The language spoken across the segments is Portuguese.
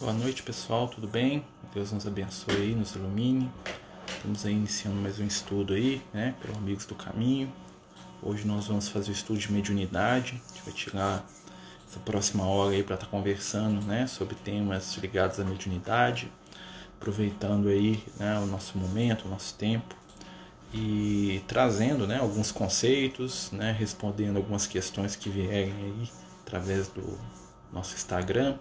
Boa noite, pessoal, tudo bem? Deus nos abençoe aí, nos ilumine. Estamos aí iniciando mais um estudo aí, né, pelo Amigos do Caminho. Hoje nós vamos fazer o estudo de mediunidade. A gente vai tirar essa próxima hora aí para estar tá conversando, né, sobre temas ligados à mediunidade, aproveitando aí, né, o nosso momento, o nosso tempo e trazendo, né, alguns conceitos, né, respondendo algumas questões que vierem aí através do nosso Instagram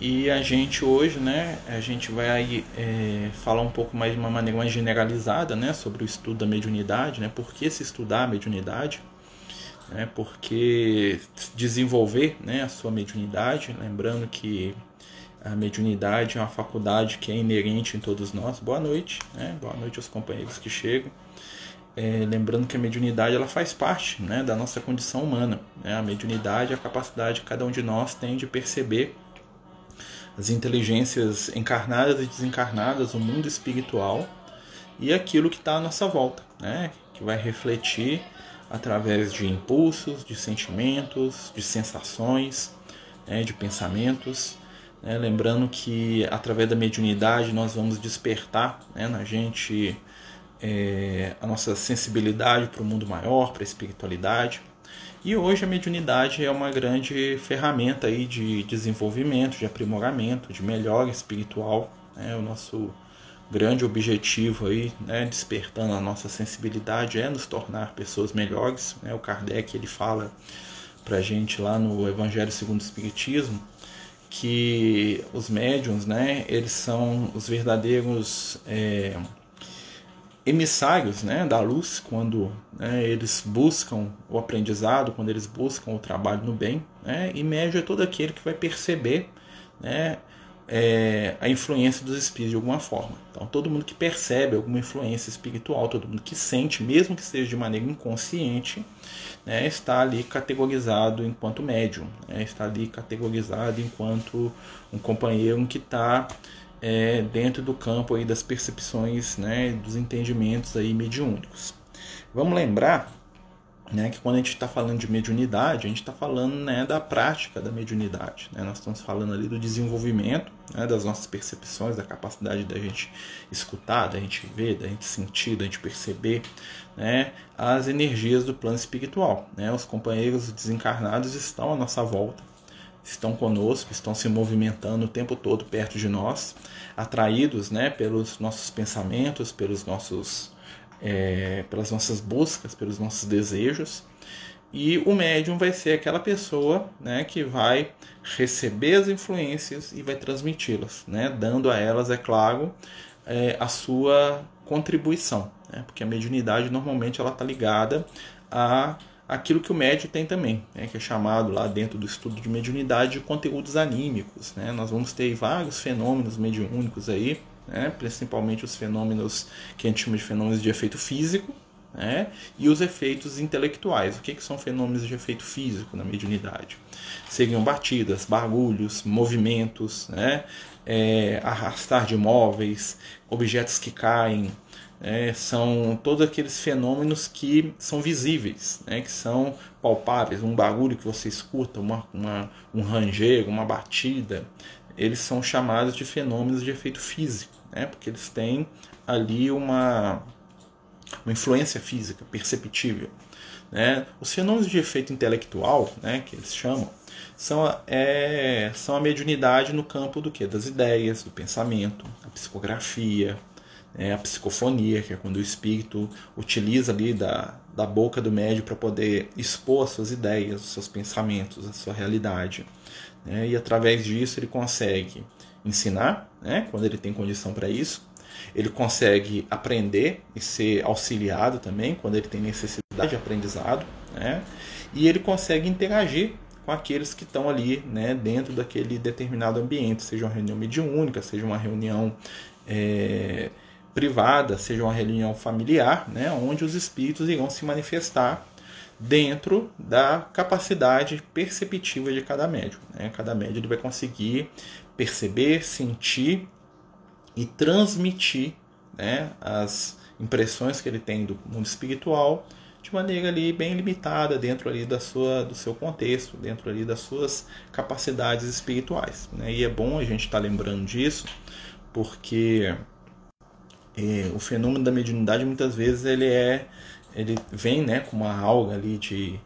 e a gente hoje, né, a gente vai é, falar um pouco mais de uma maneira mais generalizada, né, sobre o estudo da mediunidade, né, por que se estudar a mediunidade, né, porque desenvolver, né, a sua mediunidade, lembrando que a mediunidade é uma faculdade que é inerente em todos nós. Boa noite, né, boa noite aos companheiros que chegam. É, lembrando que a mediunidade ela faz parte né, da nossa condição humana. Né? A mediunidade é a capacidade que cada um de nós tem de perceber as inteligências encarnadas e desencarnadas, o mundo espiritual e aquilo que está à nossa volta, né? que vai refletir através de impulsos, de sentimentos, de sensações, né? de pensamentos. Né? Lembrando que através da mediunidade nós vamos despertar né? na gente é, a nossa sensibilidade para o mundo maior, para a espiritualidade. E hoje a mediunidade é uma grande ferramenta aí de desenvolvimento, de aprimoramento, de melhora espiritual. Né? O nosso grande objetivo aí, né, despertando a nossa sensibilidade, é nos tornar pessoas melhores. Né? O Kardec ele fala para gente lá no Evangelho segundo o Espiritismo que os médiums, né, eles são os verdadeiros é, emissários né, da luz, quando né, eles buscam o aprendizado, quando eles buscam o trabalho no bem, né, e médio é todo aquele que vai perceber né, é, a influência dos espíritos de alguma forma. Então, todo mundo que percebe alguma influência espiritual, todo mundo que sente, mesmo que seja de maneira inconsciente, né, está ali categorizado enquanto médium, né, está ali categorizado enquanto um companheiro que está é, dentro do campo aí das percepções, né, dos entendimentos aí mediúnicos. Vamos lembrar né, que quando a gente está falando de mediunidade, a gente está falando né, da prática da mediunidade. Né? Nós estamos falando ali do desenvolvimento né, das nossas percepções, da capacidade da gente escutar, da gente ver, da gente sentir, da gente perceber né, as energias do plano espiritual. Né? Os companheiros desencarnados estão à nossa volta estão conosco, estão se movimentando o tempo todo perto de nós, atraídos né, pelos nossos pensamentos, pelos nossos, é, pelas nossas buscas, pelos nossos desejos. E o médium vai ser aquela pessoa né, que vai receber as influências e vai transmiti-las, né, dando a elas, é claro, é, a sua contribuição. Né, porque a mediunidade normalmente ela está ligada a aquilo que o médio tem também, né, que é chamado lá dentro do estudo de mediunidade de conteúdos anímicos. Né? Nós vamos ter vários fenômenos mediúnicos aí, né, principalmente os fenômenos que a gente chama de fenômenos de efeito físico, né, e os efeitos intelectuais. O que, que são fenômenos de efeito físico na mediunidade? Seriam batidas, barulhos, movimentos, né, é, arrastar de móveis, objetos que caem, é, são todos aqueles fenômenos que são visíveis, né, que são palpáveis, um barulho que você escuta, uma, uma, um ranger, uma batida, eles são chamados de fenômenos de efeito físico, né, porque eles têm ali uma, uma influência física perceptível. Né. Os fenômenos de efeito intelectual, né, que eles chamam, são, é, são a mediunidade no campo do que? Das ideias, do pensamento, a psicografia, é a psicofonia, que é quando o espírito utiliza ali da, da boca do médio para poder expor as suas ideias, os seus pensamentos, a sua realidade. Né? E através disso ele consegue ensinar, né? quando ele tem condição para isso, ele consegue aprender e ser auxiliado também, quando ele tem necessidade de aprendizado, né? e ele consegue interagir com aqueles que estão ali né, dentro daquele determinado ambiente, seja uma reunião mediúnica, seja uma reunião. É, privada, seja uma reunião familiar, né, onde os espíritos irão se manifestar dentro da capacidade perceptiva de cada médium. Né? Cada médium ele vai conseguir perceber, sentir e transmitir né, as impressões que ele tem do mundo espiritual de maneira ali bem limitada dentro ali da sua do seu contexto, dentro ali das suas capacidades espirituais, né? E é bom a gente estar tá lembrando disso, porque é, o fenômeno da mediunidade muitas vezes ele é ele vem né com uma alga ali de,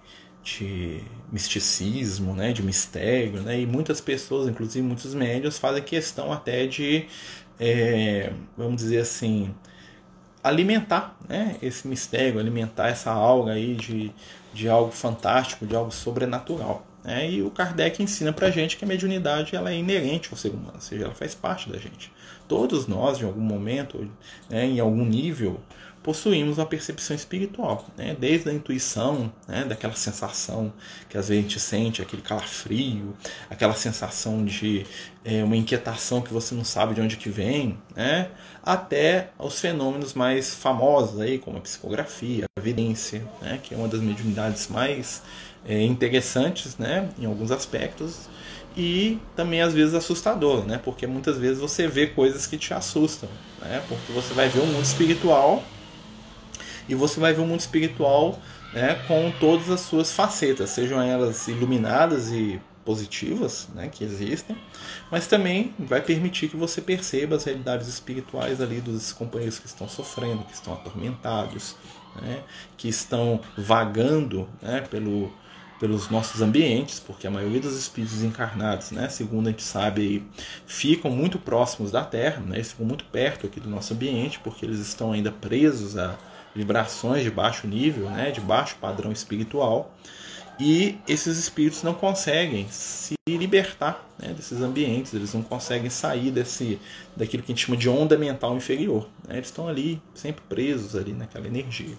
de misticismo né de mistério né e muitas pessoas inclusive muitos médios fazem questão até de é, vamos dizer assim alimentar né esse mistério alimentar essa alga aí de, de algo fantástico de algo sobrenatural né? e o Kardec ensina para gente que a mediunidade ela é inerente ao ser humano ou seja ela faz parte da gente Todos nós, em algum momento, né, em algum nível, possuímos uma percepção espiritual, né? desde a intuição, né? daquela sensação que às vezes a gente sente, aquele calafrio, aquela sensação de é, uma inquietação que você não sabe de onde que vem, né? até os fenômenos mais famosos, aí, como a psicografia, a evidência, né? que é uma das mediunidades mais é, interessantes né? em alguns aspectos, e também às vezes assustador, né? Porque muitas vezes você vê coisas que te assustam, né? Porque você vai ver o um mundo espiritual e você vai ver o mundo espiritual, né, com todas as suas facetas, sejam elas iluminadas e positivas, né, que existem, mas também vai permitir que você perceba as realidades espirituais ali dos companheiros que estão sofrendo, que estão atormentados, né, que estão vagando, né, pelo pelos nossos ambientes, porque a maioria dos espíritos encarnados, né, segundo a gente sabe, ficam muito próximos da Terra, né, ficam muito perto aqui do nosso ambiente, porque eles estão ainda presos a vibrações de baixo nível, né, de baixo padrão espiritual, e esses espíritos não conseguem se libertar né, desses ambientes, eles não conseguem sair desse, daquilo que a gente chama de onda mental inferior. Né, eles estão ali, sempre presos ali naquela energia.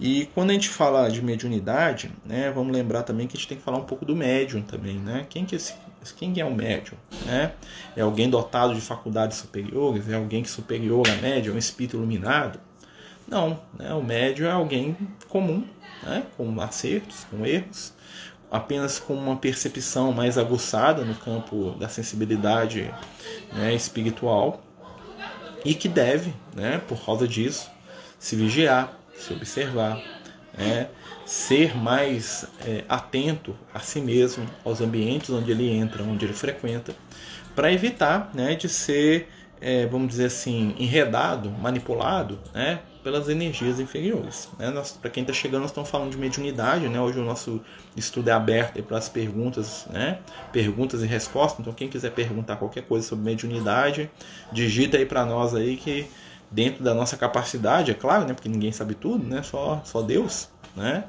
E quando a gente fala de mediunidade, né, vamos lembrar também que a gente tem que falar um pouco do médium também, né? Quem que é, esse, quem é o médium? Né? É alguém dotado de faculdades superiores? É alguém que superior à média? É um espírito iluminado? Não, né? o médium é alguém comum, né? com acertos, com erros, apenas com uma percepção mais aguçada no campo da sensibilidade né, espiritual e que deve, né, por causa disso, se vigiar, se observar, né? ser mais é, atento a si mesmo, aos ambientes onde ele entra, onde ele frequenta, para evitar né, de ser, é, vamos dizer assim, enredado, manipulado né, pelas energias inferiores. Né? Para quem está chegando, nós estamos falando de mediunidade. Né? Hoje o nosso estudo é aberto para as perguntas, né? perguntas e respostas. Então, quem quiser perguntar qualquer coisa sobre mediunidade, digita aí para nós aí que dentro da nossa capacidade, é claro, né, porque ninguém sabe tudo, né, só, só Deus, né,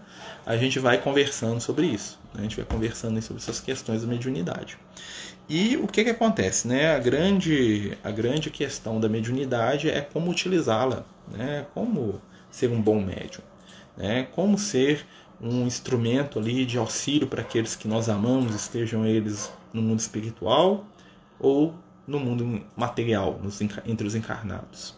a gente vai conversando sobre isso. Né, a gente vai conversando sobre essas questões da mediunidade. E o que, que acontece? Né? A, grande, a grande questão da mediunidade é como utilizá-la, né? como ser um bom médium, né? como ser um instrumento ali de auxílio para aqueles que nós amamos, estejam eles no mundo espiritual ou no mundo material, nos, entre os encarnados.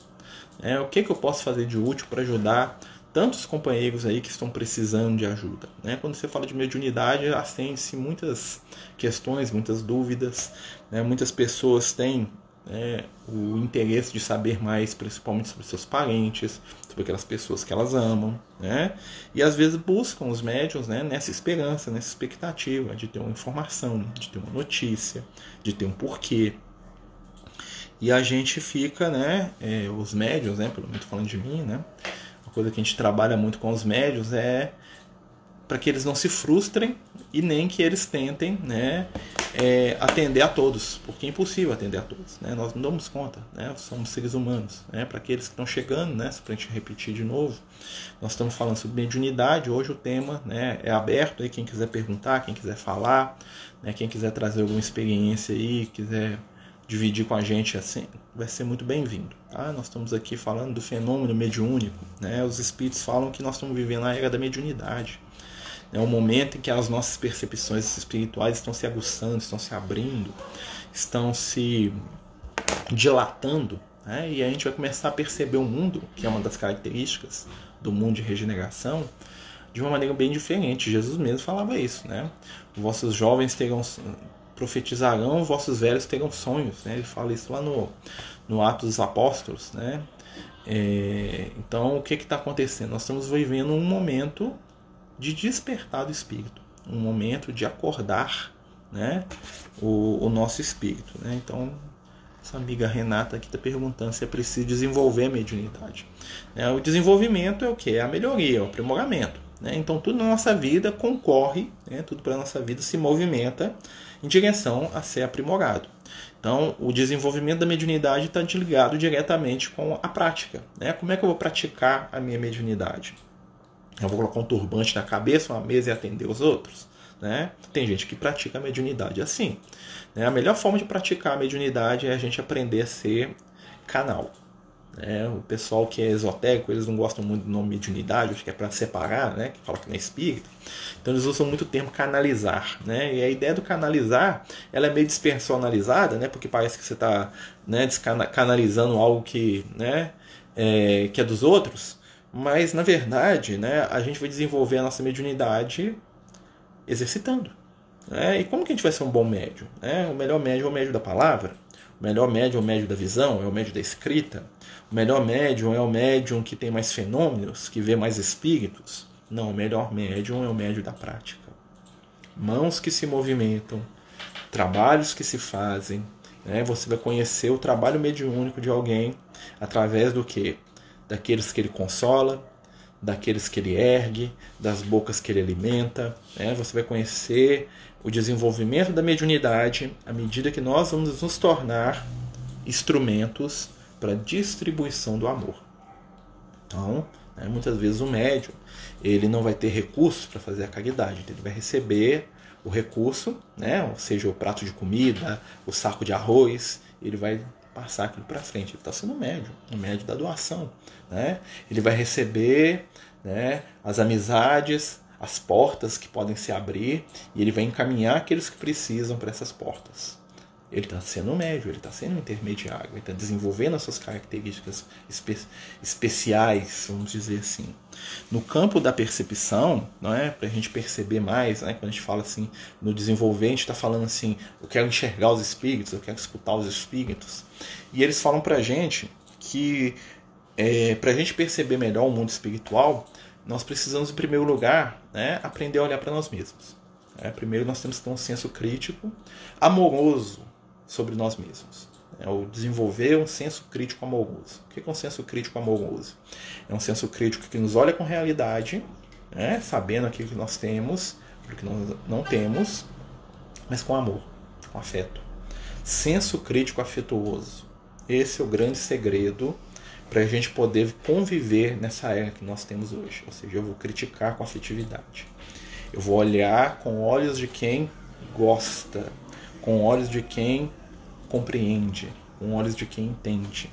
É, o que, que eu posso fazer de útil para ajudar tantos companheiros aí que estão precisando de ajuda? Né? Quando você fala de mediunidade, acende-se muitas questões, muitas dúvidas. Né? Muitas pessoas têm né, o interesse de saber mais, principalmente sobre seus parentes, sobre aquelas pessoas que elas amam, né? E às vezes buscam os médiums, né, nessa esperança, nessa expectativa de ter uma informação, de ter uma notícia, de ter um porquê, e a gente fica, né, é, os médios, né, pelo menos falando de mim, né, uma coisa que a gente trabalha muito com os médios é para que eles não se frustrem e nem que eles tentem, né, é, atender a todos, porque é impossível atender a todos, né, nós não damos conta, né, somos seres humanos, né, para aqueles que estão chegando, né, para a gente repetir de novo, nós estamos falando sobre mediunidade, hoje o tema, né, é aberto, aí quem quiser perguntar, quem quiser falar, né, quem quiser trazer alguma experiência aí, quiser dividir com a gente assim, vai ser muito bem-vindo. Tá? Nós estamos aqui falando do fenômeno mediúnico. Né? Os espíritos falam que nós estamos vivendo a era da mediunidade. É um momento em que as nossas percepções espirituais estão se aguçando, estão se abrindo, estão se dilatando. Né? E a gente vai começar a perceber o mundo, que é uma das características do mundo de regeneração, de uma maneira bem diferente. Jesus mesmo falava isso, né? Vossos jovens terão profetizarão, vossos velhos terão sonhos. Né? Ele fala isso lá no, no Atos dos Apóstolos. Né? É, então, o que está acontecendo? Nós estamos vivendo um momento de despertar do espírito, um momento de acordar né, o, o nosso espírito. Né? Então, essa amiga Renata aqui está perguntando se é preciso desenvolver a mediunidade. É, o desenvolvimento é o que? É a melhoria, é o aprimoramento. Né? Então, tudo na nossa vida concorre, né? tudo para a nossa vida se movimenta em direção a ser aprimorado. Então, o desenvolvimento da mediunidade está ligado diretamente com a prática. Né? Como é que eu vou praticar a minha mediunidade? Eu vou colocar um turbante na cabeça, uma mesa e atender os outros? Né? Tem gente que pratica a mediunidade assim. Né? A melhor forma de praticar a mediunidade é a gente aprender a ser canal. Né? O pessoal que é esotérico, eles não gostam muito do nome mediunidade, acho que é para separar, né? que fala que não é espírito. Então eles usam muito o termo canalizar. Né? E a ideia do canalizar ela é meio despersonalizada, né? porque parece que você está né, canalizando algo que, né, é, que é dos outros. Mas, na verdade, né, a gente vai desenvolver a nossa mediunidade exercitando. Né? E como que a gente vai ser um bom médium? Né? O melhor médium é o médium da palavra, o melhor médium é o médium da visão, é o médium da escrita, o melhor médium é o médium que tem mais fenômenos, que vê mais espíritos. Não, o melhor médium é o médium da prática. Mãos que se movimentam, trabalhos que se fazem. Né? Você vai conhecer o trabalho mediúnico de alguém através do que? Daqueles que ele consola, daqueles que ele ergue, das bocas que ele alimenta. Né? Você vai conhecer o desenvolvimento da mediunidade à medida que nós vamos nos tornar instrumentos para a distribuição do amor. Então, né, muitas vezes o médium ele não vai ter recursos para fazer a caridade, então ele vai receber o recurso, né, ou seja, o prato de comida, o saco de arroz, ele vai passar aquilo para frente. Ele está sendo médio, o médio da doação. Né? Ele vai receber né, as amizades, as portas que podem se abrir e ele vai encaminhar aqueles que precisam para essas portas. Ele está sendo médio, ele está sendo intermediário, ele está desenvolvendo as suas características espe especiais, vamos dizer assim. No campo da percepção, não é, para a gente perceber mais, né, quando a gente fala assim no desenvolver, a gente está falando assim, eu quero enxergar os espíritos, eu quero escutar os espíritos, e eles falam para a gente que é, para a gente perceber melhor o mundo espiritual, nós precisamos, em primeiro lugar, né, aprender a olhar para nós mesmos. É, primeiro, nós temos que ter um senso crítico, amoroso sobre nós mesmos. É o desenvolver um senso crítico amoroso. O que é um senso crítico amoroso? É um senso crítico que nos olha com realidade, né, sabendo aquilo que nós temos, aquilo que nós não temos, mas com amor, com afeto. Senso crítico afetuoso. Esse é o grande segredo para a gente poder conviver nessa era que nós temos hoje. Ou seja, eu vou criticar com afetividade. Eu vou olhar com olhos de quem gosta, com olhos de quem compreende, com olhos de quem entende.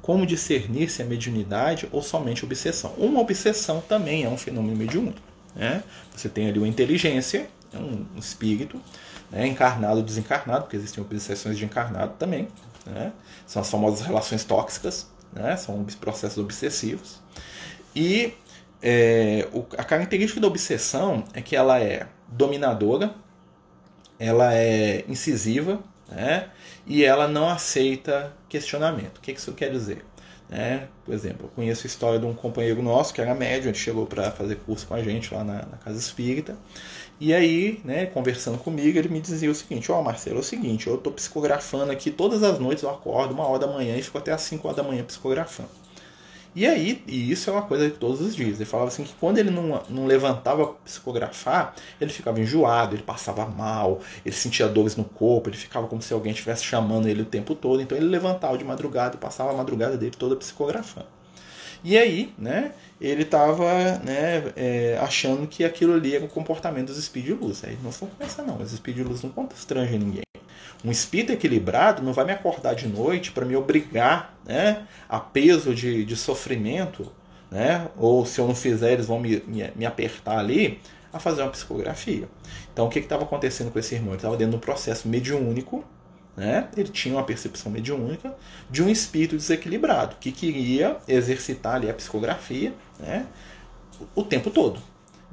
Como discernir se é mediunidade ou somente obsessão? Uma obsessão também é um fenômeno mediúnico. Né? Você tem ali uma inteligência, é um espírito, né? encarnado ou desencarnado, porque existem obsessões de encarnado também. Né? São as famosas relações tóxicas, né? são processos obsessivos. E é, a característica da obsessão é que ela é dominadora, ela é incisiva né? e ela não aceita questionamento. O que isso quer dizer? Né? Por exemplo, eu conheço a história de um companheiro nosso que era médium, ele chegou para fazer curso com a gente lá na, na, Casa Espírita. E aí, né, conversando comigo, ele me dizia o seguinte: Ó, oh, Marcelo, é o seguinte, eu estou psicografando aqui todas as noites, eu acordo uma hora da manhã e fico até às 5 horas da manhã psicografando. E aí, e isso é uma coisa de todos os dias. Ele falava assim que quando ele não, não levantava para psicografar, ele ficava enjoado, ele passava mal, ele sentia dores no corpo, ele ficava como se alguém estivesse chamando ele o tempo todo. Então ele levantava de madrugada e passava a madrugada dele toda psicografando. E aí, né, ele estava né, é, achando que aquilo ali era o comportamento dos de luz. Aí não foi conversa não, os de luz não constrangem ninguém. Um espírito equilibrado não vai me acordar de noite para me obrigar né, a peso de, de sofrimento, né, ou se eu não fizer, eles vão me, me, me apertar ali, a fazer uma psicografia. Então, o que estava acontecendo com esse irmão? Ele estava dentro de um processo mediúnico, né? ele tinha uma percepção mediúnica de um espírito desequilibrado, que queria exercitar ali a psicografia né, o tempo todo.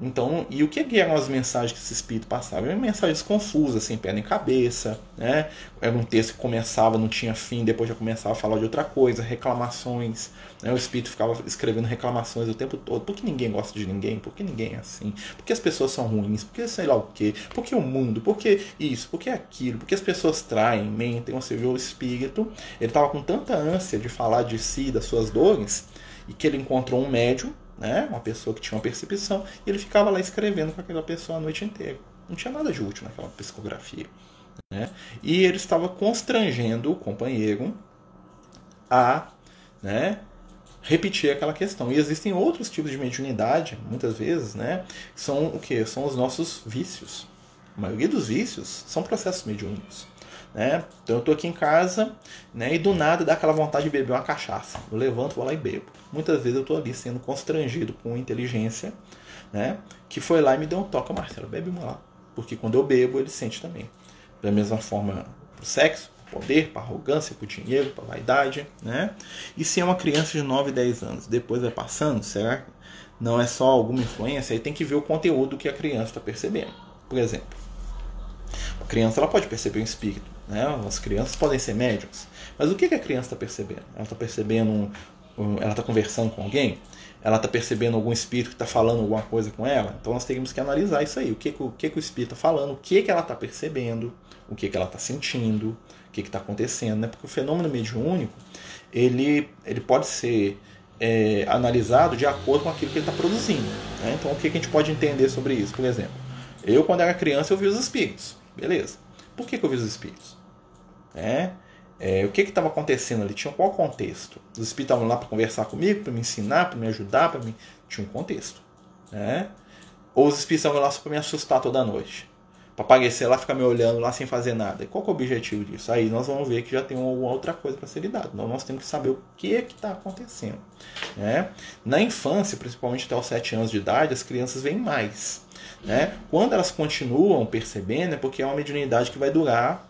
Então, e o que eram as mensagens que esse espírito passava? Eram mensagens confusas, sem pé nem cabeça, né? Era um texto que começava, não tinha fim, depois já começava a falar de outra coisa, reclamações, né? O espírito ficava escrevendo reclamações o tempo todo. Por que ninguém gosta de ninguém? Por que ninguém é assim? Por que as pessoas são ruins? Por que sei lá o quê? Por que o mundo? Por que isso? Por que aquilo? Por que as pessoas traem, mentem? Você viu o espírito, ele estava com tanta ânsia de falar de si, das suas dores, e que ele encontrou um médium né? uma pessoa que tinha uma percepção, e ele ficava lá escrevendo com aquela pessoa a noite inteira. Não tinha nada de útil naquela psicografia. Né? E ele estava constrangendo o companheiro a né, repetir aquela questão. E existem outros tipos de mediunidade, muitas vezes, né, são o que? São os nossos vícios. A maioria dos vícios são processos mediúnicos. Né? Então eu estou aqui em casa né, e do nada dá aquela vontade de beber uma cachaça. Eu levanto, vou lá e bebo. Muitas vezes eu estou ali sendo constrangido com inteligência, né, que foi lá e me deu um toque, Marcelo, bebe uma lá. Porque quando eu bebo, ele sente também. Da mesma forma para o sexo, poder, para arrogância, para o dinheiro, para vaidade. Né? E se é uma criança de 9, 10 anos, depois vai passando, que não é só alguma influência? Aí tem que ver o conteúdo que a criança está percebendo. Por exemplo, a criança ela pode perceber um espírito, né? As crianças podem ser médiums. Mas o que, que a criança está percebendo? Ela está percebendo, um, ela está conversando com alguém? Ela está percebendo algum espírito que está falando alguma coisa com ela? Então nós teríamos que analisar isso aí. O que, o, que, que o espírito está falando? O que, que ela está percebendo? O que, que ela está sentindo? O que está acontecendo? Né? Porque o fenômeno mediúnico ele, ele pode ser é, analisado de acordo com aquilo que ele está produzindo. Né? Então o que, que a gente pode entender sobre isso? Por exemplo, eu quando era criança eu vi os espíritos. Beleza. Por que, que eu vi os espíritos? É, é, o que estava acontecendo ali? Tinha qual contexto? Os espíritos estavam lá para conversar comigo, para me ensinar, para me ajudar, para me. Tinha um contexto. Né? Ou os espíritos estavam lá só para me assustar toda noite? Para aparecer lá, ficar me olhando lá sem fazer nada. Qual é o objetivo disso? Aí nós vamos ver que já tem alguma outra coisa para ser lidado. Então nós temos que saber o que é está acontecendo. Né? Na infância, principalmente até os 7 anos de idade, as crianças veem mais. Né? Quando elas continuam percebendo, é porque é uma mediunidade que vai durar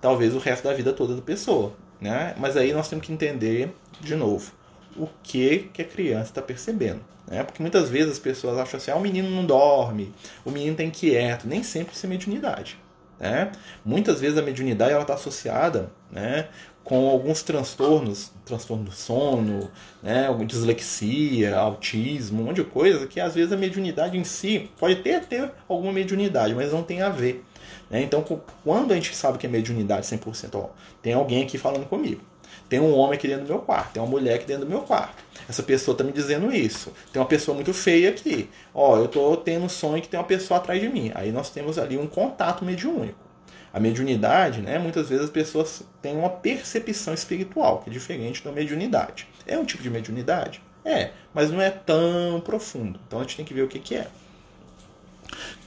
talvez o resto da vida toda da pessoa. Né? Mas aí nós temos que entender, de novo, o que, que a criança está percebendo. Né? Porque muitas vezes as pessoas acham assim: ah, o menino não dorme, o menino está inquieto. Nem sempre isso é mediunidade. Né? Muitas vezes a mediunidade está associada né, com alguns transtornos, transtorno do sono, né, dislexia, autismo, um monte de coisa, que às vezes a mediunidade em si pode ter, ter alguma mediunidade, mas não tem a ver. Né? Então, quando a gente sabe que é mediunidade 100%, ó, tem alguém aqui falando comigo, tem um homem aqui dentro do meu quarto, tem uma mulher aqui dentro do meu quarto. Essa pessoa está me dizendo isso. Tem uma pessoa muito feia aqui. Ó, eu estou tendo um sonho que tem uma pessoa atrás de mim. Aí nós temos ali um contato mediúnico. A mediunidade, né, muitas vezes as pessoas têm uma percepção espiritual, que é diferente da mediunidade. É um tipo de mediunidade? É, mas não é tão profundo. Então a gente tem que ver o que, que é.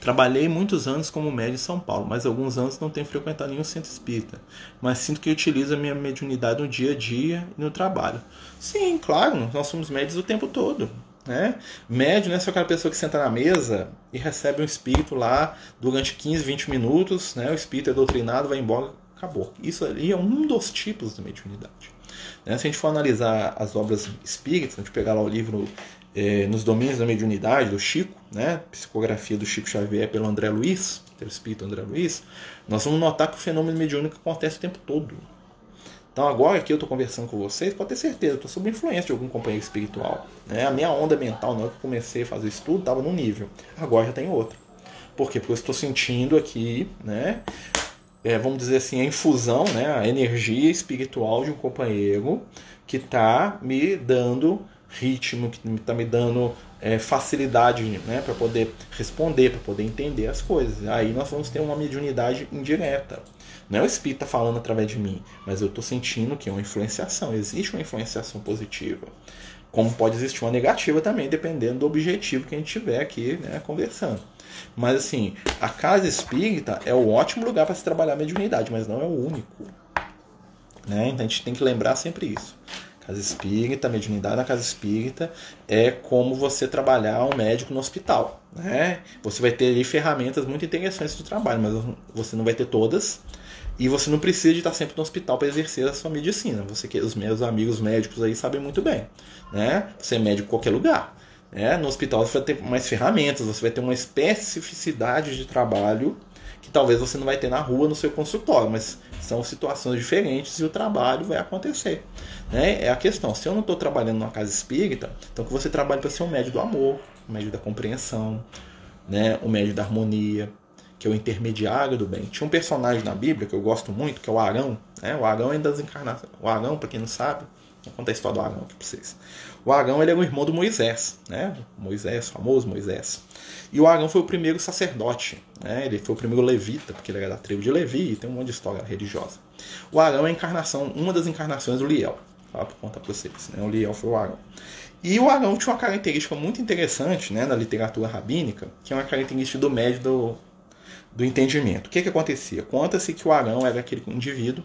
Trabalhei muitos anos como médium em São Paulo, mas alguns anos não tenho frequentado nenhum centro espírita. Mas sinto que utilizo a minha mediunidade no dia a dia e no trabalho. Sim, claro, nós somos médios o tempo todo. Né? Médio não é só aquela pessoa que senta na mesa e recebe um espírito lá durante 15, 20 minutos, né? o espírito é doutrinado, vai embora, acabou. Isso ali é um dos tipos de mediunidade. Né? Se a gente for analisar as obras espíritas, a gente pegar lá o livro é, Nos Domínios da Mediunidade, do Chico, né? psicografia do Chico Xavier pelo André Luiz, pelo espírito André Luiz, nós vamos notar que o fenômeno mediúnico acontece o tempo todo. Então agora que eu estou conversando com vocês, pode ter certeza, estou sob influência de algum companheiro espiritual. Né? A minha onda mental, na hora que eu comecei a fazer estudo, estava num nível. Agora já tem outro. Por quê? Porque eu estou sentindo aqui, né? É, vamos dizer assim, a infusão, né? a energia espiritual de um companheiro que está me dando ritmo, que está me dando é, facilidade né? para poder responder, para poder entender as coisas. Aí nós vamos ter uma mediunidade indireta. Não é o espírito tá falando através de mim, mas eu estou sentindo que é uma influenciação. Existe uma influenciação positiva. Como pode existir uma negativa também, dependendo do objetivo que a gente tiver aqui né, conversando. Mas assim, a casa espírita é o ótimo lugar para se trabalhar a mediunidade, mas não é o único. Né? Então a gente tem que lembrar sempre isso. Casa espírita, mediunidade na casa espírita é como você trabalhar um médico no hospital. Né? Você vai ter ali ferramentas muito interessantes de trabalho, mas você não vai ter todas. E você não precisa de estar sempre no hospital para exercer a sua medicina. Você que os meus amigos médicos aí sabem muito bem, né? Você é médico em qualquer lugar. É, no hospital você vai ter mais ferramentas, você vai ter uma especificidade de trabalho que talvez você não vai ter na rua no seu consultório, mas são situações diferentes e o trabalho vai acontecer. Né? É a questão. Se eu não estou trabalhando numa casa espírita, então que você trabalhe para ser um médio do amor, um médio da compreensão, né? um médio da harmonia, que é o intermediário do bem. Tinha um personagem na Bíblia que eu gosto muito, que é o Arão. Né? O Arão é das encarnações. O Arão, para quem não sabe, vou contar a história do Arão aqui para vocês. O Arão ele é o irmão do Moisés, né? Moisés, famoso Moisés. E o Arão foi o primeiro sacerdote, né? ele foi o primeiro levita, porque ele era da tribo de Levi e tem um monte de história religiosa. O Arão é a encarnação, uma das encarnações do Liel. Fala para contar para vocês, né? o Liel foi o Arão. E o Arão tinha uma característica muito interessante né, na literatura rabínica, que é uma característica do médio do, do entendimento. O que, que acontecia? Conta-se que o Arão era aquele indivíduo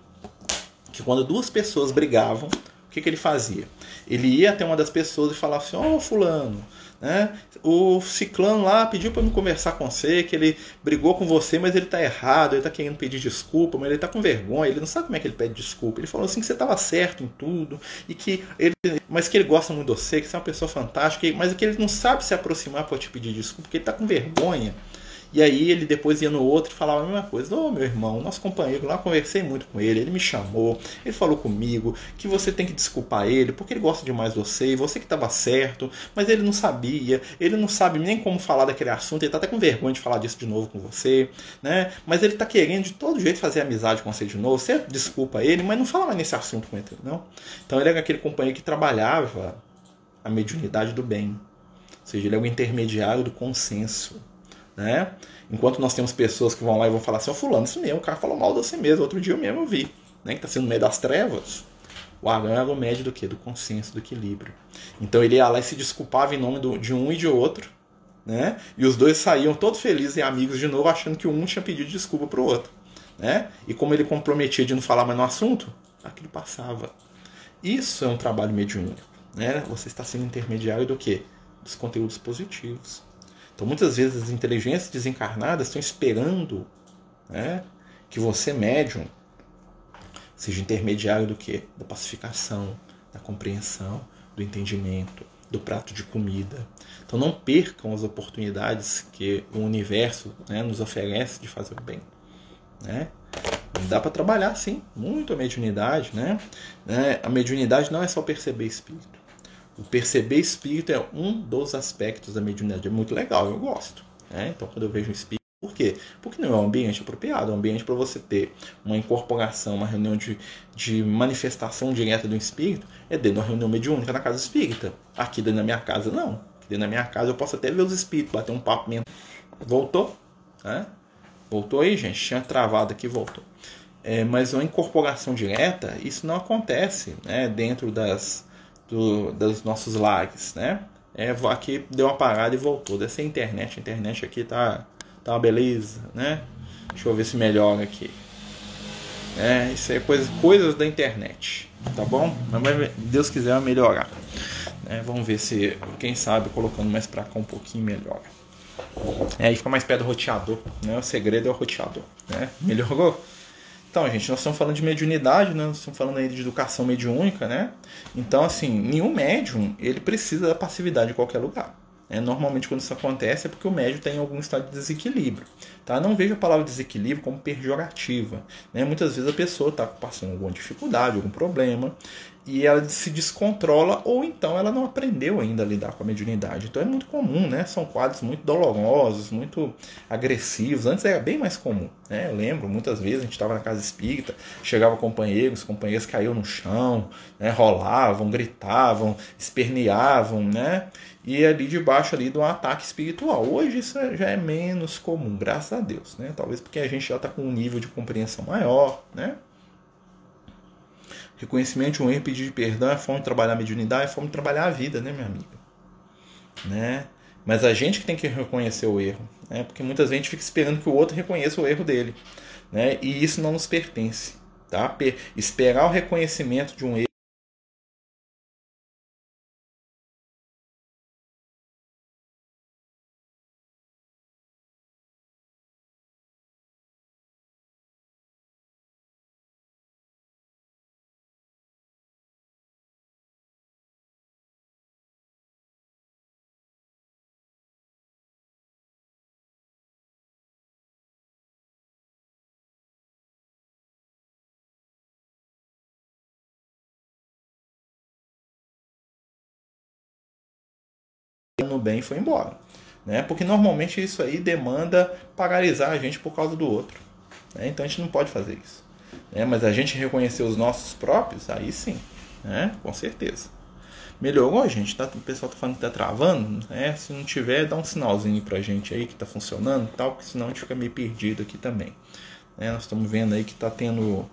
que quando duas pessoas brigavam, o que, que ele fazia? Ele ia até uma das pessoas e falava assim: Ó, oh, Fulano, né? O ciclano lá pediu para me conversar com você, que ele brigou com você, mas ele está errado, ele está querendo pedir desculpa, mas ele está com vergonha, ele não sabe como é que ele pede desculpa. Ele falou assim que você estava certo em tudo, e que ele, mas que ele gosta muito de você, que você é uma pessoa fantástica, mas que ele não sabe se aproximar para te pedir desculpa, porque ele está com vergonha. E aí ele depois ia no outro e falava a mesma coisa. Ô oh, meu irmão, nosso companheiro lá, conversei muito com ele, ele me chamou, ele falou comigo que você tem que desculpar ele, porque ele gosta demais de você, e você que estava certo, mas ele não sabia, ele não sabe nem como falar daquele assunto, ele tá até com vergonha de falar disso de novo com você, né? Mas ele tá querendo de todo jeito fazer amizade com você de novo. Você desculpa ele, mas não fala mais nesse assunto com ele, não. Então ele era aquele companheiro que trabalhava a mediunidade do bem. Ou seja, ele é o intermediário do consenso. Né? Enquanto nós temos pessoas que vão lá e vão falar assim, ó, oh, fulano, isso mesmo, o cara falou mal de você mesmo, outro dia eu mesmo vi, né? que está sendo no meio das trevas. O Arão era o médio do que? Do consenso, do equilíbrio. Então ele ia lá e se desculpava em nome do, de um e de outro, né? E os dois saíam todos felizes e amigos de novo, achando que um tinha pedido desculpa para o outro, né? E como ele comprometia de não falar mais no assunto, aquilo passava. Isso é um trabalho mediúnico, né? Você está sendo intermediário do que? Dos conteúdos positivos. Então, muitas vezes, as inteligências desencarnadas estão esperando né, que você, médium, seja intermediário do que? Da pacificação, da compreensão, do entendimento, do prato de comida. Então, não percam as oportunidades que o universo né, nos oferece de fazer o bem. Né? Dá para trabalhar, sim, muito a mediunidade. Né? A mediunidade não é só perceber espírito. O perceber espírito é um dos aspectos da mediunidade. É muito legal, eu gosto. Né? Então, quando eu vejo um espírito, por quê? Porque não é um ambiente apropriado, é um ambiente para você ter uma incorporação, uma reunião de, de manifestação direta do espírito, é dentro de uma reunião mediúnica na casa espírita. Aqui dentro da minha casa, não. Aqui dentro da minha casa eu posso até ver os espíritos, bater um papo mesmo. Voltou? Né? Voltou aí, gente? Tinha travado aqui, voltou. É, mas uma incorporação direta, isso não acontece né, dentro das, do, dos nossos lags, né? É, aqui deu uma parada e voltou. Dessa internet, a internet aqui tá, tá uma beleza, né? Deixa eu ver se melhora aqui. É, isso é coisa, coisas da internet, tá bom? Mas Deus quiser vai melhorar. É, vamos ver se, quem sabe, colocando mais pra cá um pouquinho melhora. É, aí fica mais perto do roteador, né? O segredo é o roteador, né? Melhorou? Então, gente, nós estamos falando de mediunidade, né? nós estamos falando aí de educação mediúnica, né? Então, assim, nenhum médium, ele precisa da passividade em qualquer lugar. É, normalmente, quando isso acontece, é porque o médium tem algum estado de desequilíbrio. Tá? Não vejo a palavra desequilíbrio como pejorativa. Né? Muitas vezes a pessoa está passando alguma dificuldade, algum problema, e ela se descontrola ou então ela não aprendeu ainda a lidar com a mediunidade. Então é muito comum, né? São quadros muito dolorosos, muito agressivos. Antes era bem mais comum, né? Eu lembro, muitas vezes a gente estava na casa espírita, chegava companheiros, companheiros caíam no chão, né? rolavam, gritavam, esperneavam, né? E ali debaixo ali de um ataque espiritual. Hoje isso já é menos comum, graças a Deus, né? Talvez porque a gente já está com um nível de compreensão maior, né? Reconhecimento de um erro, pedir perdão é forma de trabalhar a mediunidade, é forma de trabalhar a vida, né, minha amiga? Né? Mas a gente que tem que reconhecer o erro, né? Porque muitas vezes a gente fica esperando que o outro reconheça o erro dele, né? E isso não nos pertence, tá? Esperar o reconhecimento de um erro no bem foi embora. Né? Porque normalmente isso aí demanda paralisar a gente por causa do outro. Né? Então a gente não pode fazer isso. Né? Mas a gente reconhecer os nossos próprios, aí sim, né? com certeza. Melhorou, gente? Tá, o pessoal tá falando que tá travando. Né? Se não tiver, dá um sinalzinho pra gente aí que tá funcionando tal, porque senão a gente fica meio perdido aqui também. Né? Nós estamos vendo aí que tá tendo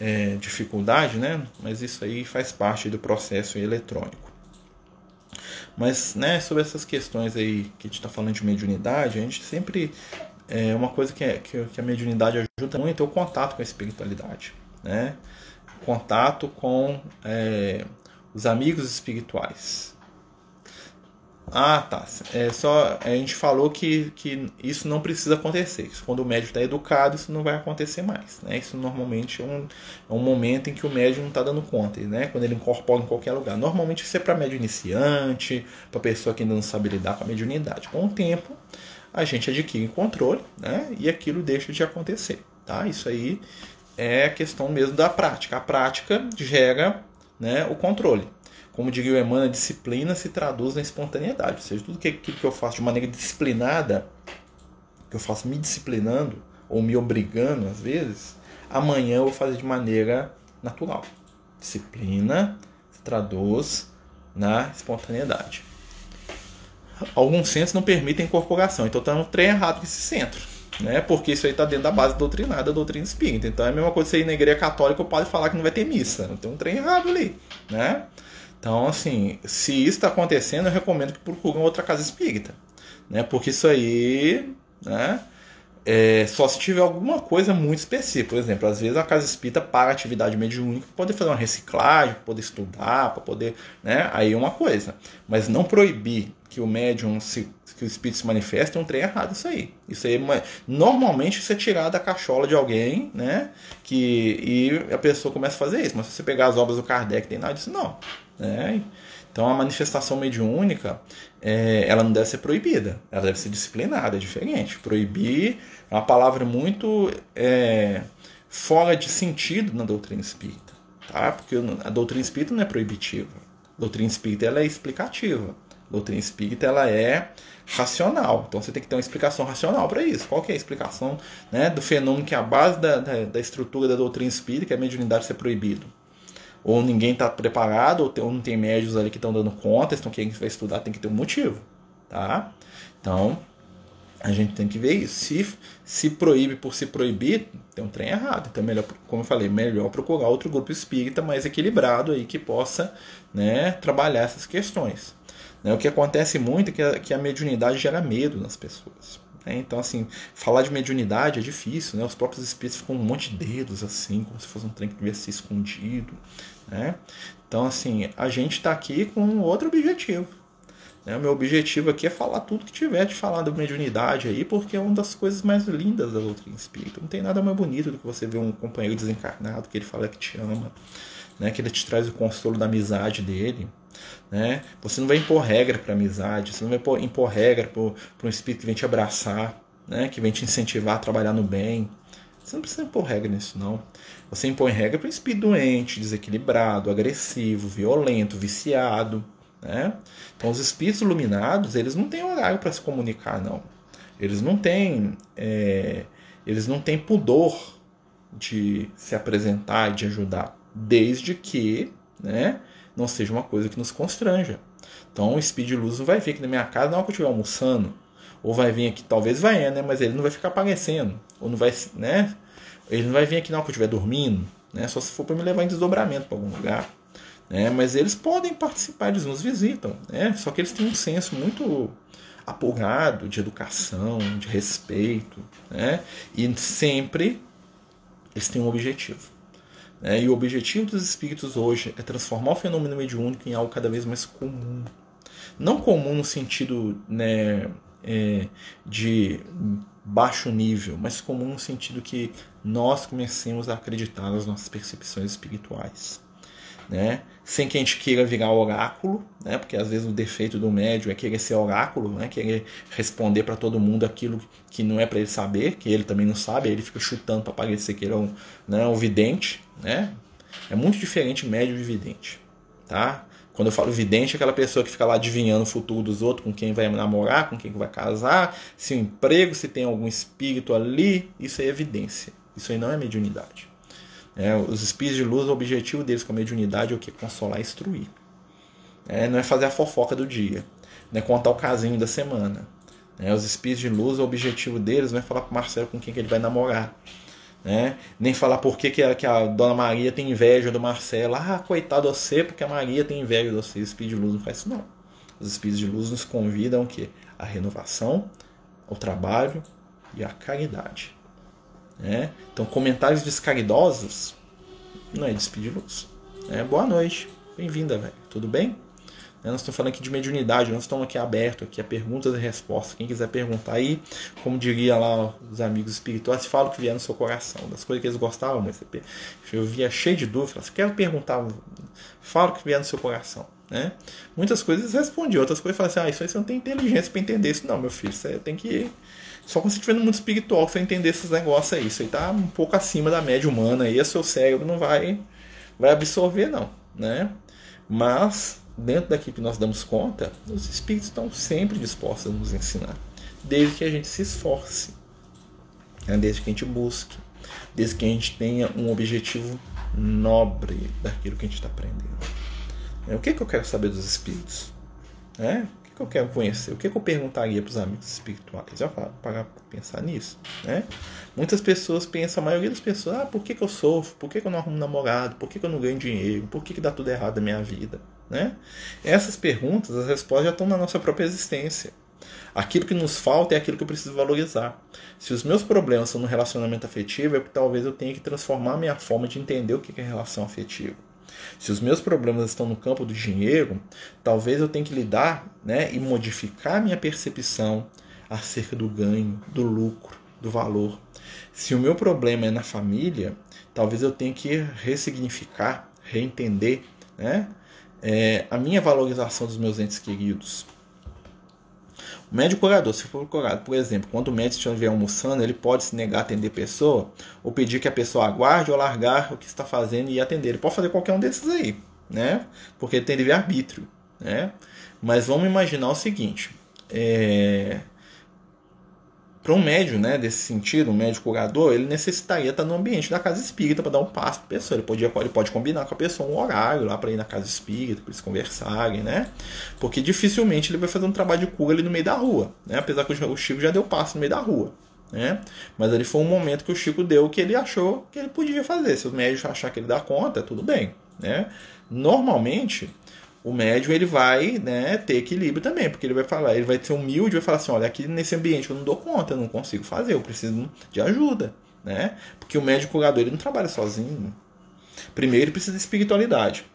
é, dificuldade, né? Mas isso aí faz parte do processo eletrônico. Mas, né, sobre essas questões aí que a gente está falando de mediunidade, a gente sempre é uma coisa que, é, que, que a mediunidade ajuda muito é o contato com a espiritualidade, né? Contato com é, os amigos espirituais, ah, tá. É só a gente falou que, que isso não precisa acontecer. Quando o médium está educado, isso não vai acontecer mais. Né? Isso normalmente é um, é um momento em que o médium não está dando conta, né? Quando ele incorpora em qualquer lugar. Normalmente isso é para médium iniciante, para pessoa que ainda não sabe lidar com a mediunidade. Com o tempo, a gente adquire controle, né? E aquilo deixa de acontecer, tá? Isso aí é questão mesmo da prática. A prática gera, né, o controle como diria o Emmanuel, a disciplina se traduz na espontaneidade. Ou seja, tudo que, que eu faço de maneira disciplinada, que eu faço me disciplinando ou me obrigando às vezes, amanhã eu vou fazer de maneira natural. Disciplina se traduz na espontaneidade. Alguns centros não permitem incorporação, então está no trem errado com esse centro. Né? Porque isso aí está dentro da base doutrinada da doutrina espírita. Então é a mesma coisa você ir na igreja católica, o padre falar que não vai ter missa. Tem um trem errado ali. Né? Então, assim, se isso está acontecendo, eu recomendo que procurem outra casa espírita, né? Porque isso aí, né? É, só se tiver alguma coisa muito específica. Por exemplo, às vezes a casa espírita para atividade mediúnica para poder fazer uma reciclagem, para poder estudar, para poder. Né? Aí é uma coisa. Mas não proibir que o médium se, que o espírito se manifeste é um trem errado isso aí. Isso aí é normalmente isso é tirar da cachola de alguém, né? Que, e a pessoa começa a fazer isso. Mas se você pegar as obras do Kardec, tem nada disso, não. Né? Então a manifestação mediúnica é, ela não deve ser proibida, ela deve ser disciplinada, é diferente. Proibir é uma palavra muito é, fora de sentido na doutrina espírita, tá? Porque a doutrina espírita não é proibitiva. A doutrina espírita ela é explicativa. A doutrina espírita ela é racional. Então você tem que ter uma explicação racional para isso. Qual que é a explicação né, do fenômeno que é a base da, da, da estrutura da doutrina espírita, que é a mediunidade ser proibido? Ou ninguém está preparado, ou, tem, ou, não tem médios ali que estão dando conta, então quem vai estudar tem que ter um motivo, tá? Então, a gente tem que ver isso. Se, se proíbe por se proibir, tem um trem errado. Então, melhor, como eu falei, melhor procurar outro grupo espírita mais equilibrado aí que possa né, trabalhar essas questões. Né, o que acontece muito é que a, que a mediunidade gera medo nas pessoas. Né? Então, assim, falar de mediunidade é difícil, né? Os próprios espíritos ficam um monte de dedos, assim, como se fosse um trem que ser escondido, né? Então, assim, a gente está aqui com outro objetivo. Né? O meu objetivo aqui é falar tudo que tiver de falar da mediunidade aí, porque é uma das coisas mais lindas da doutrina espírita. Não tem nada mais bonito do que você ver um companheiro desencarnado que ele fala que te ama, né? que ele te traz o consolo da amizade dele. Né? Você não vai impor regra para amizade, você não vai impor regra para um espírito que vem te abraçar, né? que vem te incentivar a trabalhar no bem. Você não precisa impor regra nisso, não. Você impõe regra para um espírito doente, desequilibrado, agressivo, violento, viciado. Né? Então, os espíritos iluminados, eles não têm horário para se comunicar, não. Eles não têm, é, eles não têm pudor de se apresentar e de ajudar, desde que né, não seja uma coisa que nos constranja. Então o Speed Luz não vai vir aqui na minha casa na hora que eu estiver almoçando. Ou vai vir aqui, talvez vai, né? Mas ele não vai ficar aparecendo. Ou não vai, né? Ele não vai vir aqui hora que eu estiver dormindo, né? Só se for para me levar em desdobramento para algum lugar. Né? Mas eles podem participar, eles nos visitam. Né? Só que eles têm um senso muito apurado de educação, de respeito. Né? E sempre eles têm um objetivo. Né? E o objetivo dos espíritos hoje é transformar o fenômeno mediúnico em algo cada vez mais comum. Não comum no sentido né, é, de baixo nível, mas comum no sentido que nós comecemos a acreditar nas nossas percepções espirituais né? Sem que a gente queira virar oráculo, né? Porque às vezes o defeito do médium é querer ser oráculo, né? Querer responder para todo mundo aquilo que não é para ele saber, que ele também não sabe, aí ele fica chutando para parecer que ele é um, né, um vidente, né? É muito diferente médium de vidente, tá? Quando eu falo vidente, é aquela pessoa que fica lá adivinhando o futuro dos outros, com quem vai namorar, com quem vai casar, se o emprego, se tem algum espírito ali, isso é evidência. Isso aí não é mediunidade. É, os espíritos de luz, o objetivo deles com a mediunidade é o que? Consolar e instruir. É, não é fazer a fofoca do dia, não é contar o casinho da semana. É, os espíritos de luz, o objetivo deles não é falar para Marcelo com quem que ele vai namorar. Né? Nem falar por que, que, a, que a dona Maria tem inveja do Marcelo. Ah, coitado você, porque a Maria tem inveja de você. O Espírito de Luz não faz isso, não. Os Espíritos de Luz nos convidam o quê? A renovação, o trabalho e a caridade. Né? Então, comentários descaridosos não é de Espírito de Luz. É, boa noite. Bem-vinda, velho. Tudo bem? Né? Nós estamos falando aqui de mediunidade, nós estamos aqui aberto aqui a perguntas e respostas. Quem quiser perguntar aí, como diria lá os amigos espirituais, fala o que vier no seu coração, das coisas que eles gostavam, mas eu via cheio de dúvidas, você quer perguntar, fala o que vier no seu coração. Né? Muitas coisas respondi, outras coisas falam assim, ah, isso aí você não tem inteligência para entender isso não, meu filho, você tem que só quando você estiver no mundo espiritual você entender esses negócios aí. Isso aí tá um pouco acima da média humana e o seu cérebro não vai, vai absorver, não. Né? Mas dentro daquilo que nós damos conta, os espíritos estão sempre dispostos a nos ensinar, desde que a gente se esforce, né? desde que a gente busque, desde que a gente tenha um objetivo nobre daquilo que a gente está aprendendo. É, o que, que eu quero saber dos espíritos? É? Que, eu quero conhecer? O que, que eu perguntaria para os amigos espirituais? Já para pensar nisso. Né? Muitas pessoas pensam, a maioria das pessoas, ah, por que, que eu sofro? Por que, que eu não arrumo namorado? Por que, que eu não ganho dinheiro? Por que, que dá tudo errado na minha vida? Né? Essas perguntas, as respostas já estão na nossa própria existência. Aquilo que nos falta é aquilo que eu preciso valorizar. Se os meus problemas são no relacionamento afetivo, é porque talvez eu tenha que transformar minha forma de entender o que é relação afetiva. Se os meus problemas estão no campo do dinheiro, talvez eu tenha que lidar né, e modificar minha percepção acerca do ganho, do lucro, do valor. Se o meu problema é na família, talvez eu tenha que ressignificar, reentender né, é, a minha valorização dos meus entes queridos. Médico curador, se for curado, por exemplo, quando o médico estiver almoçando, ele pode se negar a atender a pessoa, ou pedir que a pessoa aguarde ou largar o que está fazendo e atender. Ele pode fazer qualquer um desses aí, né? Porque ele tem livre-arbítrio, né? Mas vamos imaginar o seguinte: é, para um médium, né, desse sentido, um médico curador, ele necessitaria estar no ambiente da casa espírita para dar um passo para a pessoa. Ele, podia, ele pode combinar com a pessoa um horário lá para ir na casa espírita, para eles conversarem, né? Porque dificilmente ele vai fazer um trabalho de cura ali no meio da rua, né? Apesar que o Chico já deu passo no meio da rua, né? Mas ali foi um momento que o Chico deu que ele achou que ele podia fazer. Se o médico achar que ele dá conta, tudo bem, né? Normalmente, o médium ele vai né, ter equilíbrio também, porque ele vai falar, ele vai ser humilde, vai falar assim, olha, aqui nesse ambiente eu não dou conta, eu não consigo fazer, eu preciso de ajuda, né? Porque o médico curador ele não trabalha sozinho. Primeiro ele precisa de espiritualidade.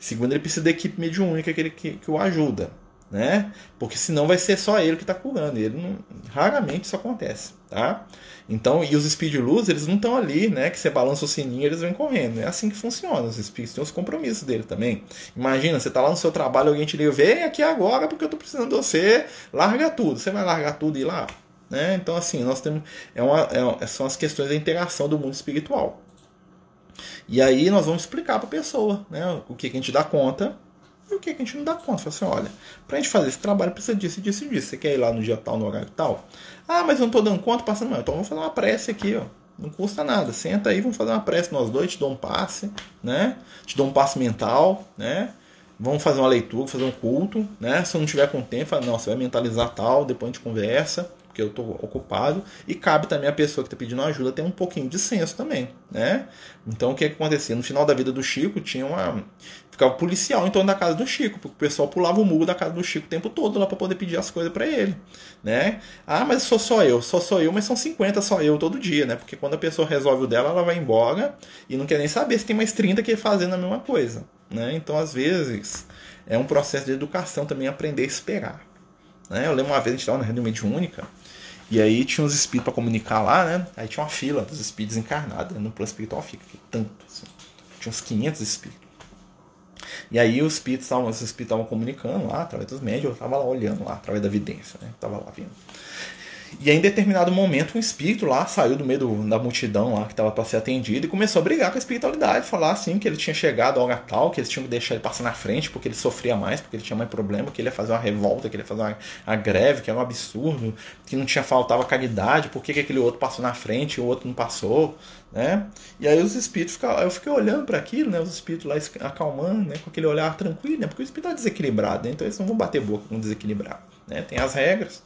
Segundo ele precisa da equipe mediúnica que, ele, que, que o ajuda, né? Porque senão vai ser só ele que está curando. Ele não, raramente isso acontece, tá? Então, e os luz, eles não estão ali, né? Que você balança o sininho, eles vêm correndo. É assim que funciona. Os espíritos têm os compromissos dele também. Imagina, você está lá no seu trabalho, alguém te liga, vem aqui agora porque eu estou precisando de você. Larga tudo. Você vai largar tudo e ir lá, né? Então, assim, nós temos é uma, é, são as questões da interação do mundo espiritual. E aí nós vamos explicar para a pessoa, né? O que, que a gente dá conta o que, que a gente não dá conta? Fala assim, olha, pra gente fazer esse trabalho precisa disso, disso disso. Você quer ir lá no dia tal, no horário tal? Ah, mas eu não tô dando conta, passando mal. Então vamos fazer uma prece aqui, ó. Não custa nada. Senta aí, vamos fazer uma prece nós dois, te dou um passe, né? Te dou um passe mental, né? Vamos fazer uma leitura, fazer um culto, né? Se eu não tiver com tempo, fala, não, você vai mentalizar tal, depois a gente conversa porque eu estou ocupado, e cabe também a pessoa que está pedindo ajuda ter um pouquinho de senso também, né? Então o que, que acontecia? No final da vida do Chico tinha uma. Ficava policial em torno da casa do Chico, porque o pessoal pulava o muro da casa do Chico o tempo todo lá para poder pedir as coisas para ele, né? Ah, mas sou só eu, só sou eu, mas são 50 só eu todo dia, né? Porque quando a pessoa resolve o dela, ela vai embora e não quer nem saber se tem mais 30 que fazendo a mesma coisa, né? Então às vezes é um processo de educação também aprender a esperar. Né? Eu lembro uma vez a gente estava na reunião mediúnica e aí tinha uns espíritos para comunicar lá, né? Aí tinha uma fila dos espíritos encarnados. Né? No plano espiritual fica tanto, assim. Tinha uns 500 espíritos. E aí os espíritos estavam, espíritos estavam comunicando lá, através dos médios, eu estava lá olhando lá, através da vidência, né? Tava lá vendo. E aí, em determinado momento, um espírito lá saiu do meio do, da multidão lá que estava para ser atendido e começou a brigar com a espiritualidade, falar assim que ele tinha chegado a hora tal, que eles tinham que deixar ele passar na frente porque ele sofria mais, porque ele tinha mais problema, que ele ia fazer uma revolta, que ele ia fazer uma, uma greve, que era um absurdo, que não tinha faltava caridade, por que, que aquele outro passou na frente e o outro não passou, né? E aí os espíritos ficavam, eu fiquei olhando para aquilo, né? Os espíritos lá acalmando, né? Com aquele olhar tranquilo, né? Porque o espírito está desequilibrado, né? então eles não vão bater boca com desequilibrar, né? Tem as regras.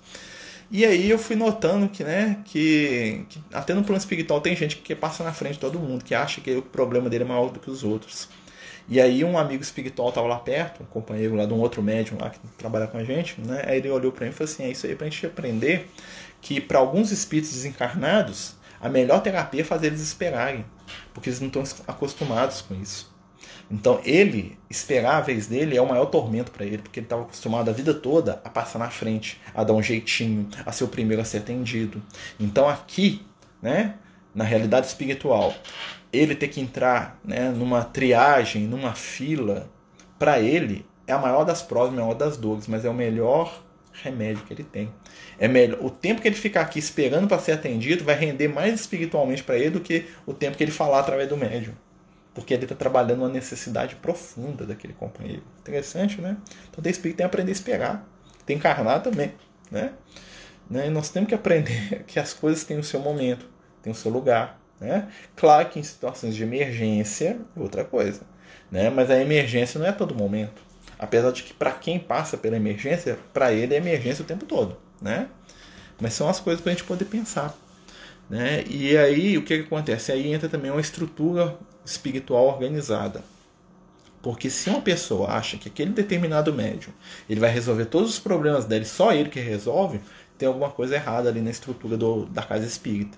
E aí eu fui notando que, né, que, que, até no plano espiritual tem gente que passa na frente de todo mundo, que acha que o problema dele é maior do que os outros. E aí um amigo espiritual estava lá perto, um companheiro lá de um outro médium lá que trabalha com a gente, né? Aí ele olhou para mim e falou assim: "É isso aí para a gente aprender que para alguns espíritos desencarnados, a melhor terapia é fazer eles esperarem, porque eles não estão acostumados com isso. Então ele, esperar a vez dele é o maior tormento para ele, porque ele estava acostumado a vida toda a passar na frente, a dar um jeitinho, a ser o primeiro a ser atendido. Então aqui, né, na realidade espiritual, ele ter que entrar né, numa triagem, numa fila, para ele é a maior das provas, a maior das dores, mas é o melhor remédio que ele tem. É melhor, o tempo que ele ficar aqui esperando para ser atendido vai render mais espiritualmente para ele do que o tempo que ele falar através do médium porque ele está trabalhando uma necessidade profunda daquele companheiro. Interessante, né? Então tem espírito tem que aprender a esperar, tem que encarnar também, né? né? Nós temos que aprender que as coisas têm o seu momento, têm o seu lugar, né? Claro que em situações de emergência é outra coisa, né? Mas a emergência não é todo momento. Apesar de que para quem passa pela emergência, para ele é emergência o tempo todo, né? Mas são as coisas para a gente poder pensar. Né? E aí o que, que acontece? Aí entra também uma estrutura espiritual organizada. Porque se uma pessoa acha que aquele determinado médium ele vai resolver todos os problemas dele, só ele que resolve, tem alguma coisa errada ali na estrutura do, da casa espírita.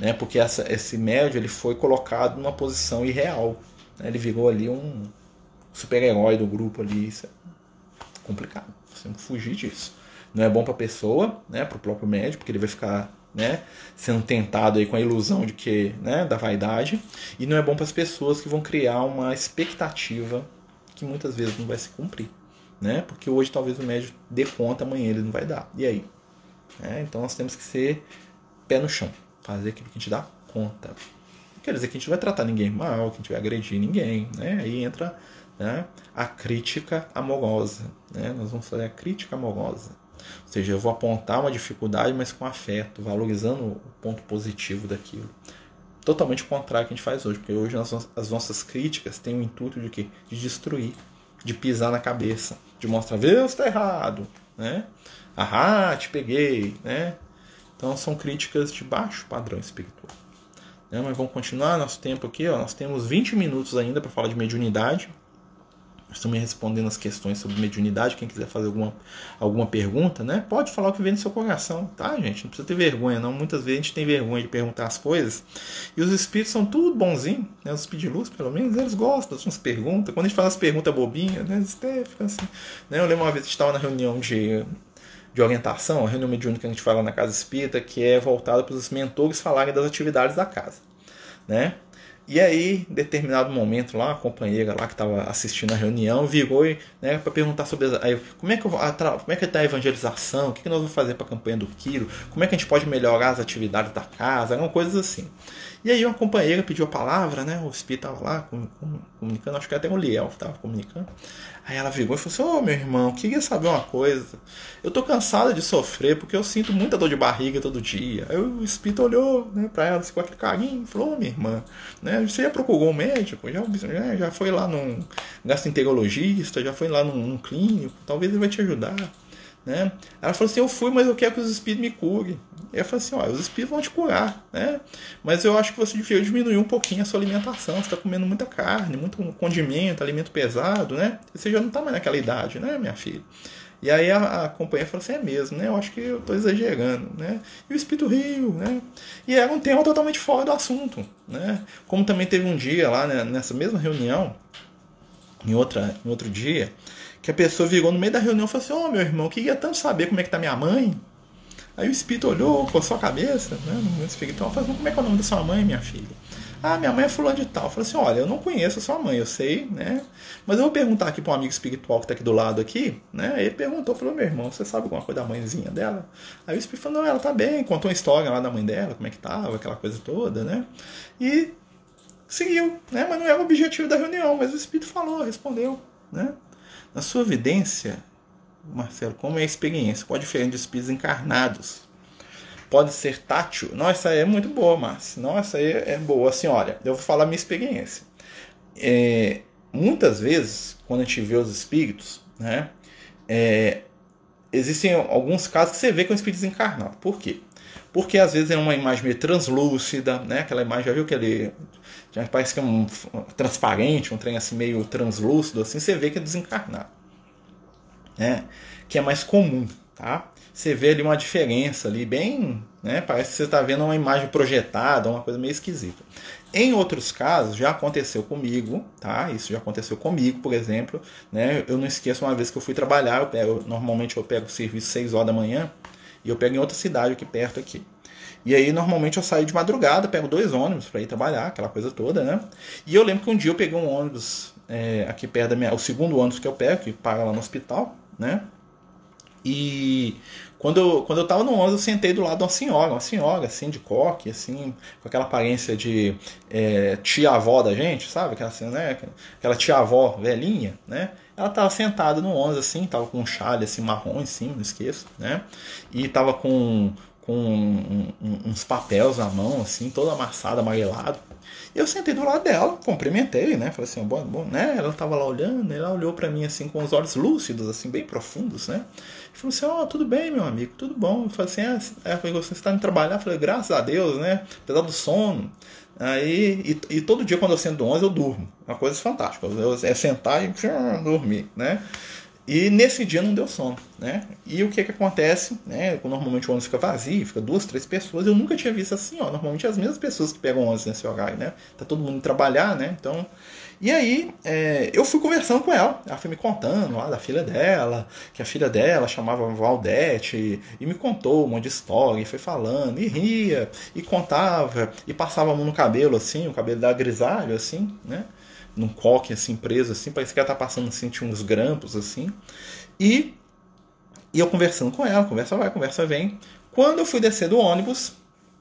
Né? Porque essa, esse médium ele foi colocado numa posição irreal. Né? Ele virou ali um super-herói do grupo ali. Isso é complicado. Você tem que fugir disso. Não é bom para a pessoa, né? para o próprio médium, porque ele vai ficar né, sendo tentado aí com a ilusão de que, né, da vaidade, e não é bom para as pessoas que vão criar uma expectativa que muitas vezes não vai se cumprir, né? Porque hoje talvez o médico dê conta, amanhã ele não vai dar. E aí? É, então nós temos que ser pé no chão, fazer aquilo que a gente dá conta. Quer dizer que a gente não vai tratar ninguém mal, que a gente vai agredir ninguém, né? Aí entra né, a crítica amorosa, né? Nós vamos fazer a crítica amorosa. Ou seja, eu vou apontar uma dificuldade, mas com afeto, valorizando o ponto positivo daquilo. Totalmente o contrário que a gente faz hoje, porque hoje as nossas críticas têm o intuito de quê? De destruir, de pisar na cabeça, de mostrar, você está errado, né? Ahá, te peguei, né? Então são críticas de baixo padrão espiritual. Né? Mas vamos continuar nosso tempo aqui, ó. Nós temos 20 minutos ainda para falar de mediunidade. Estou me respondendo as questões sobre mediunidade. Quem quiser fazer alguma, alguma pergunta, né? Pode falar o que vem no seu coração, tá, gente? Não precisa ter vergonha, não. Muitas vezes a gente tem vergonha de perguntar as coisas. E os espíritos são tudo bonzinhos, né? Os espíritos de luz, pelo menos, eles gostam das perguntas. Quando a gente faz as perguntas bobinhas, né? Eles até ficam assim. Né? Eu lembro uma vez que estava na reunião de, de orientação, a reunião mediúnica que a gente fala na Casa Espírita, que é voltada para os mentores falarem das atividades da casa, né? E aí, em determinado momento lá, a companheira lá que estava assistindo a reunião virou né, para perguntar sobre aí, como é que como é que está a evangelização, o que, que nós vamos fazer para a campanha do Quiro, como é que a gente pode melhorar as atividades da casa, eram coisas assim. E aí uma companheira pediu a palavra, né? O espírito estava lá comunicando, acho que até o Liel estava comunicando. Aí ela virou e falou assim: Ô oh, meu irmão, queria saber uma coisa. Eu tô cansada de sofrer porque eu sinto muita dor de barriga todo dia. Aí o espírito olhou né, pra ela assim, com aquele carinho e falou: oh, minha irmã, né, você já procurou um médico? Já, já, já foi lá num gastroenterologista? Já foi lá num, num clínico? Talvez ele vai te ajudar. Né? Ela falou assim: Eu fui, mas eu quero que os espíritos me curem. Eu falei assim: ó, os espíritos vão te curar, né? Mas eu acho que você devia diminuir um pouquinho a sua alimentação. Você está comendo muita carne, muito condimento, alimento pesado, né? Você já não está mais naquela idade, né, minha filha? E aí a, a companhia falou assim: É mesmo, né? Eu acho que eu estou exagerando, né? E o espírito riu, né? E era um tema totalmente fora do assunto, né? Como também teve um dia lá né, nessa mesma reunião, em, outra, em outro dia que a pessoa virou no meio da reunião e falou assim: Ô oh, meu irmão, queria tanto saber como é que tá minha mãe. Aí o espírito olhou, coçou a cabeça, né? No momento espiritual, falou: Como é que é o nome da sua mãe, minha filha? Ah, minha mãe é fulano de tal. Falei assim, olha, eu não conheço a sua mãe, eu sei, né? Mas eu vou perguntar aqui para um amigo espiritual que está aqui do lado aqui, né? Ele perguntou, falou, meu irmão, você sabe alguma coisa da mãezinha dela? Aí o espírito falou, não, ela tá bem, contou uma história lá da mãe dela, como é que tava, aquela coisa toda, né? E seguiu, né? Mas não era o objetivo da reunião, mas o espírito falou, respondeu, né? Na sua evidência, Marcelo, como é a experiência? Qual a diferença de espíritos encarnados? Pode ser tátil? Nossa, é muito boa, Márcio. Nossa, aí é boa. Assim, olha, eu vou falar minha experiência. É, muitas vezes, quando a gente vê os espíritos, né, é, existem alguns casos que você vê que é um espírito desencarnado. Por quê? Porque às vezes é uma imagem meio translúcida, né? Aquela imagem, já viu que ele já parece que é um transparente, um trem assim meio translúcido, assim, você vê que é desencarnado. Né? Que é mais comum, tá? Você vê ali uma diferença ali bem, né? Parece que você está vendo uma imagem projetada, uma coisa meio esquisita. Em outros casos, já aconteceu comigo, tá? Isso já aconteceu comigo, por exemplo, né? Eu não esqueço uma vez que eu fui trabalhar, eu pego, normalmente eu pego o serviço 6 horas da manhã e eu pego em outra cidade aqui perto aqui. E aí, normalmente, eu saio de madrugada, pego dois ônibus para ir trabalhar, aquela coisa toda, né? E eu lembro que um dia eu peguei um ônibus é, aqui perto da minha. O segundo ônibus que eu pego, que para lá no hospital, né? E quando eu, quando eu tava no ônibus, eu sentei do lado de uma senhora, uma senhora, assim, de coque, assim, com aquela aparência de é, tia-avó da gente, sabe? Aquela, assim, né? aquela tia-avó velhinha, né? Ela tava sentada no ônibus, assim, tava com um chale, assim, marrom em cima, não esqueço, né? E tava com com um, um, uns papéis na mão, assim, todo amassado, amarelado. E eu sentei do lado dela, cumprimentei, né? Falei assim, bom, bom, né? Ela tava lá olhando, ela olhou para mim assim com os olhos lúcidos, assim, bem profundos, né? E falou assim, ó, oh, tudo bem, meu amigo, tudo bom. Eu falei assim, ah, ela falou, você está indo trabalhar? Eu falei, graças a Deus, né? Apesar do sono. Aí, e, e todo dia quando eu sento do 11 eu durmo. Uma coisa fantástica. Eu, é sentar e dormir, né? E nesse dia não deu sono, né? E o que que acontece, né? Normalmente o ônibus fica vazio, fica duas, três pessoas. Eu nunca tinha visto assim, ó. Normalmente as mesmas pessoas que pegam ônibus nesse horário, né? Tá todo mundo trabalhar, né? Então, e aí é, eu fui conversando com ela. Ela foi me contando lá da filha dela, que a filha dela chamava Valdete e me contou um monte de história, e foi falando e ria e contava e passava a mão no cabelo assim, o cabelo da grisalho assim, né? Num coque assim preso assim, parece que ela tá passando assim, tinha uns grampos assim. E, e eu conversando com ela, conversa vai, conversa vem. Quando eu fui descer do ônibus,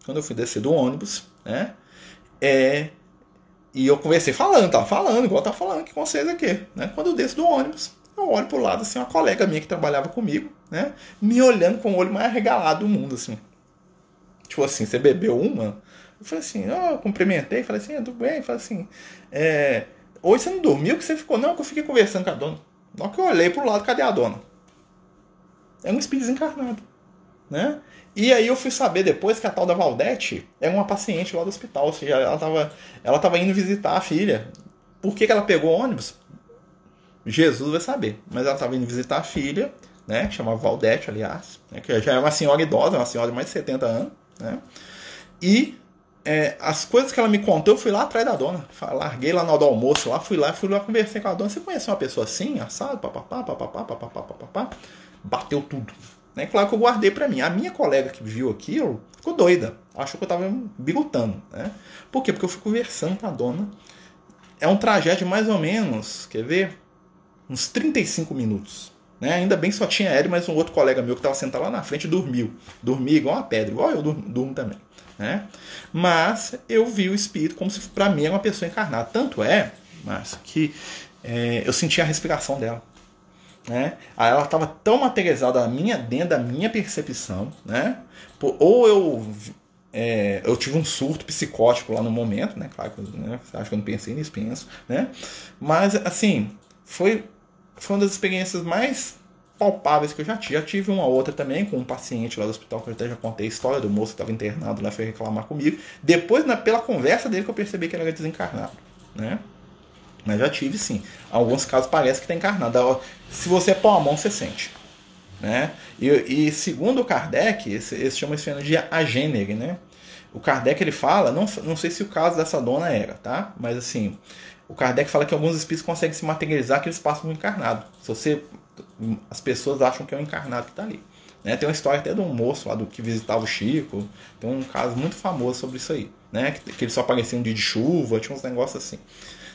quando eu fui descer do ônibus, né? É, e eu conversei falando, tava falando, igual tá falando aqui com vocês aqui, né? Quando eu desço do ônibus, eu olho pro lado assim, uma colega minha que trabalhava comigo, né? Me olhando com o olho mais arregalado do mundo, assim. Tipo assim, você bebeu uma? Eu falei assim, ó, cumprimentei, falei assim, ah, tudo bem, falei assim, é, Hoje você não dormiu que você ficou. Não, que eu fiquei conversando com a dona. Na que eu olhei pro lado, cadê a dona? É um espírito desencarnado. Né? E aí eu fui saber depois que a tal da Valdete é uma paciente lá do hospital. Ou seja, ela estava ela tava indo visitar a filha. Por que, que ela pegou ônibus? Jesus vai saber. Mas ela estava indo visitar a filha, né? Que chamava Valdete, aliás. Né, que já é uma senhora idosa, uma senhora de mais de 70 anos. Né? E é, as coisas que ela me contou, eu fui lá atrás da dona. Larguei lá no do almoço lá, fui lá, fui lá conversei com a dona. Você conhece uma pessoa assim, assado, papapá, papapá, papapá, papapá? Bateu tudo. Né? Claro que eu guardei para mim. A minha colega que viu aquilo ficou doida. Achou que eu tava bigotando. Né? Por quê? Porque eu fui conversando com a dona. É um trajeto de mais ou menos, quer ver? Uns 35 minutos. Né? Ainda bem que só tinha ele, mas um outro colega meu que estava sentado lá na frente dormiu. Dormia igual uma pedra, igual eu durmo, durmo também. Né? Mas eu vi o espírito como se para mim era uma pessoa encarnada. Tanto é, mas que é, eu senti a respiração dela. Né? Aí ela estava tão materializada minha, dentro da minha percepção, né? ou eu é, eu tive um surto psicótico lá no momento, né? Claro que né? acho que eu não pensei nisso, penso, né? Mas assim, foi, foi uma das experiências mais palpáveis que eu já tive. Já tive uma outra também com um paciente lá do hospital que eu até já contei a história do moço que estava internado lá, foi reclamar comigo. Depois, na, pela conversa dele, que eu percebi que ele era desencarnado, né? Mas já tive sim. Alguns casos parece que está encarnado. Se você pôr a mão, você sente. Né? E, e segundo o Kardec, esse, esse chama esse fenômeno de agênere, né? O Kardec ele fala, não, não sei se o caso dessa dona era, tá? Mas assim, o Kardec fala que alguns espíritos conseguem se materializar que eles passam no encarnado. Se você as pessoas acham que é o encarnado que está ali. Né? Tem uma história até de um moço lá do que visitava o Chico, tem um caso muito famoso sobre isso aí. né? Que, que eles só apareciam um dia de chuva, tinha uns negócios assim.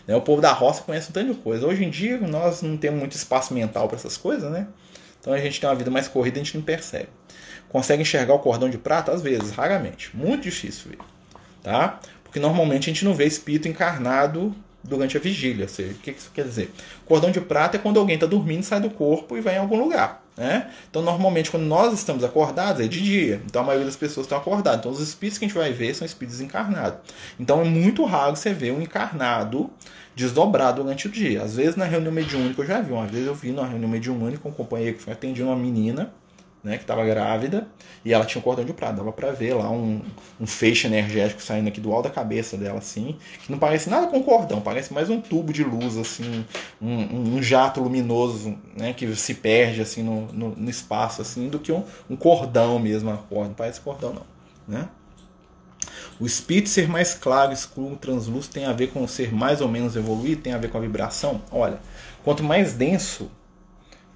Né? O povo da roça conhece um tanto de coisa. Hoje em dia nós não temos muito espaço mental para essas coisas, né? Então a gente tem uma vida mais corrida e a gente não percebe. Consegue enxergar o cordão de prata? Às vezes, raramente. Muito difícil ver. Tá? Porque normalmente a gente não vê espírito encarnado durante a vigília. O que isso quer dizer? Cordão de prata é quando alguém está dormindo, sai do corpo e vai em algum lugar. Né? Então, normalmente, quando nós estamos acordados, é de dia. Então, a maioria das pessoas estão acordadas. Então, os espíritos que a gente vai ver são espíritos encarnados. Então, é muito raro você ver um encarnado desdobrado durante o dia. Às vezes, na reunião mediúnica, eu já vi. Uma vez eu vi na reunião mediúnica um companheiro que foi atendido uma menina né, que estava grávida e ela tinha um cordão de prata. Dava para ver lá um, um feixe energético saindo aqui do alto da cabeça dela, assim, que não parece nada com cordão, parece mais um tubo de luz, assim, um, um jato luminoso, né, que se perde assim no, no, no espaço, assim, do que um, um cordão mesmo, a corda. Não parece cordão, não, né? O espírito ser mais claro, escuro, translúcido tem a ver com ser mais ou menos evoluído, tem a ver com a vibração. Olha, quanto mais denso,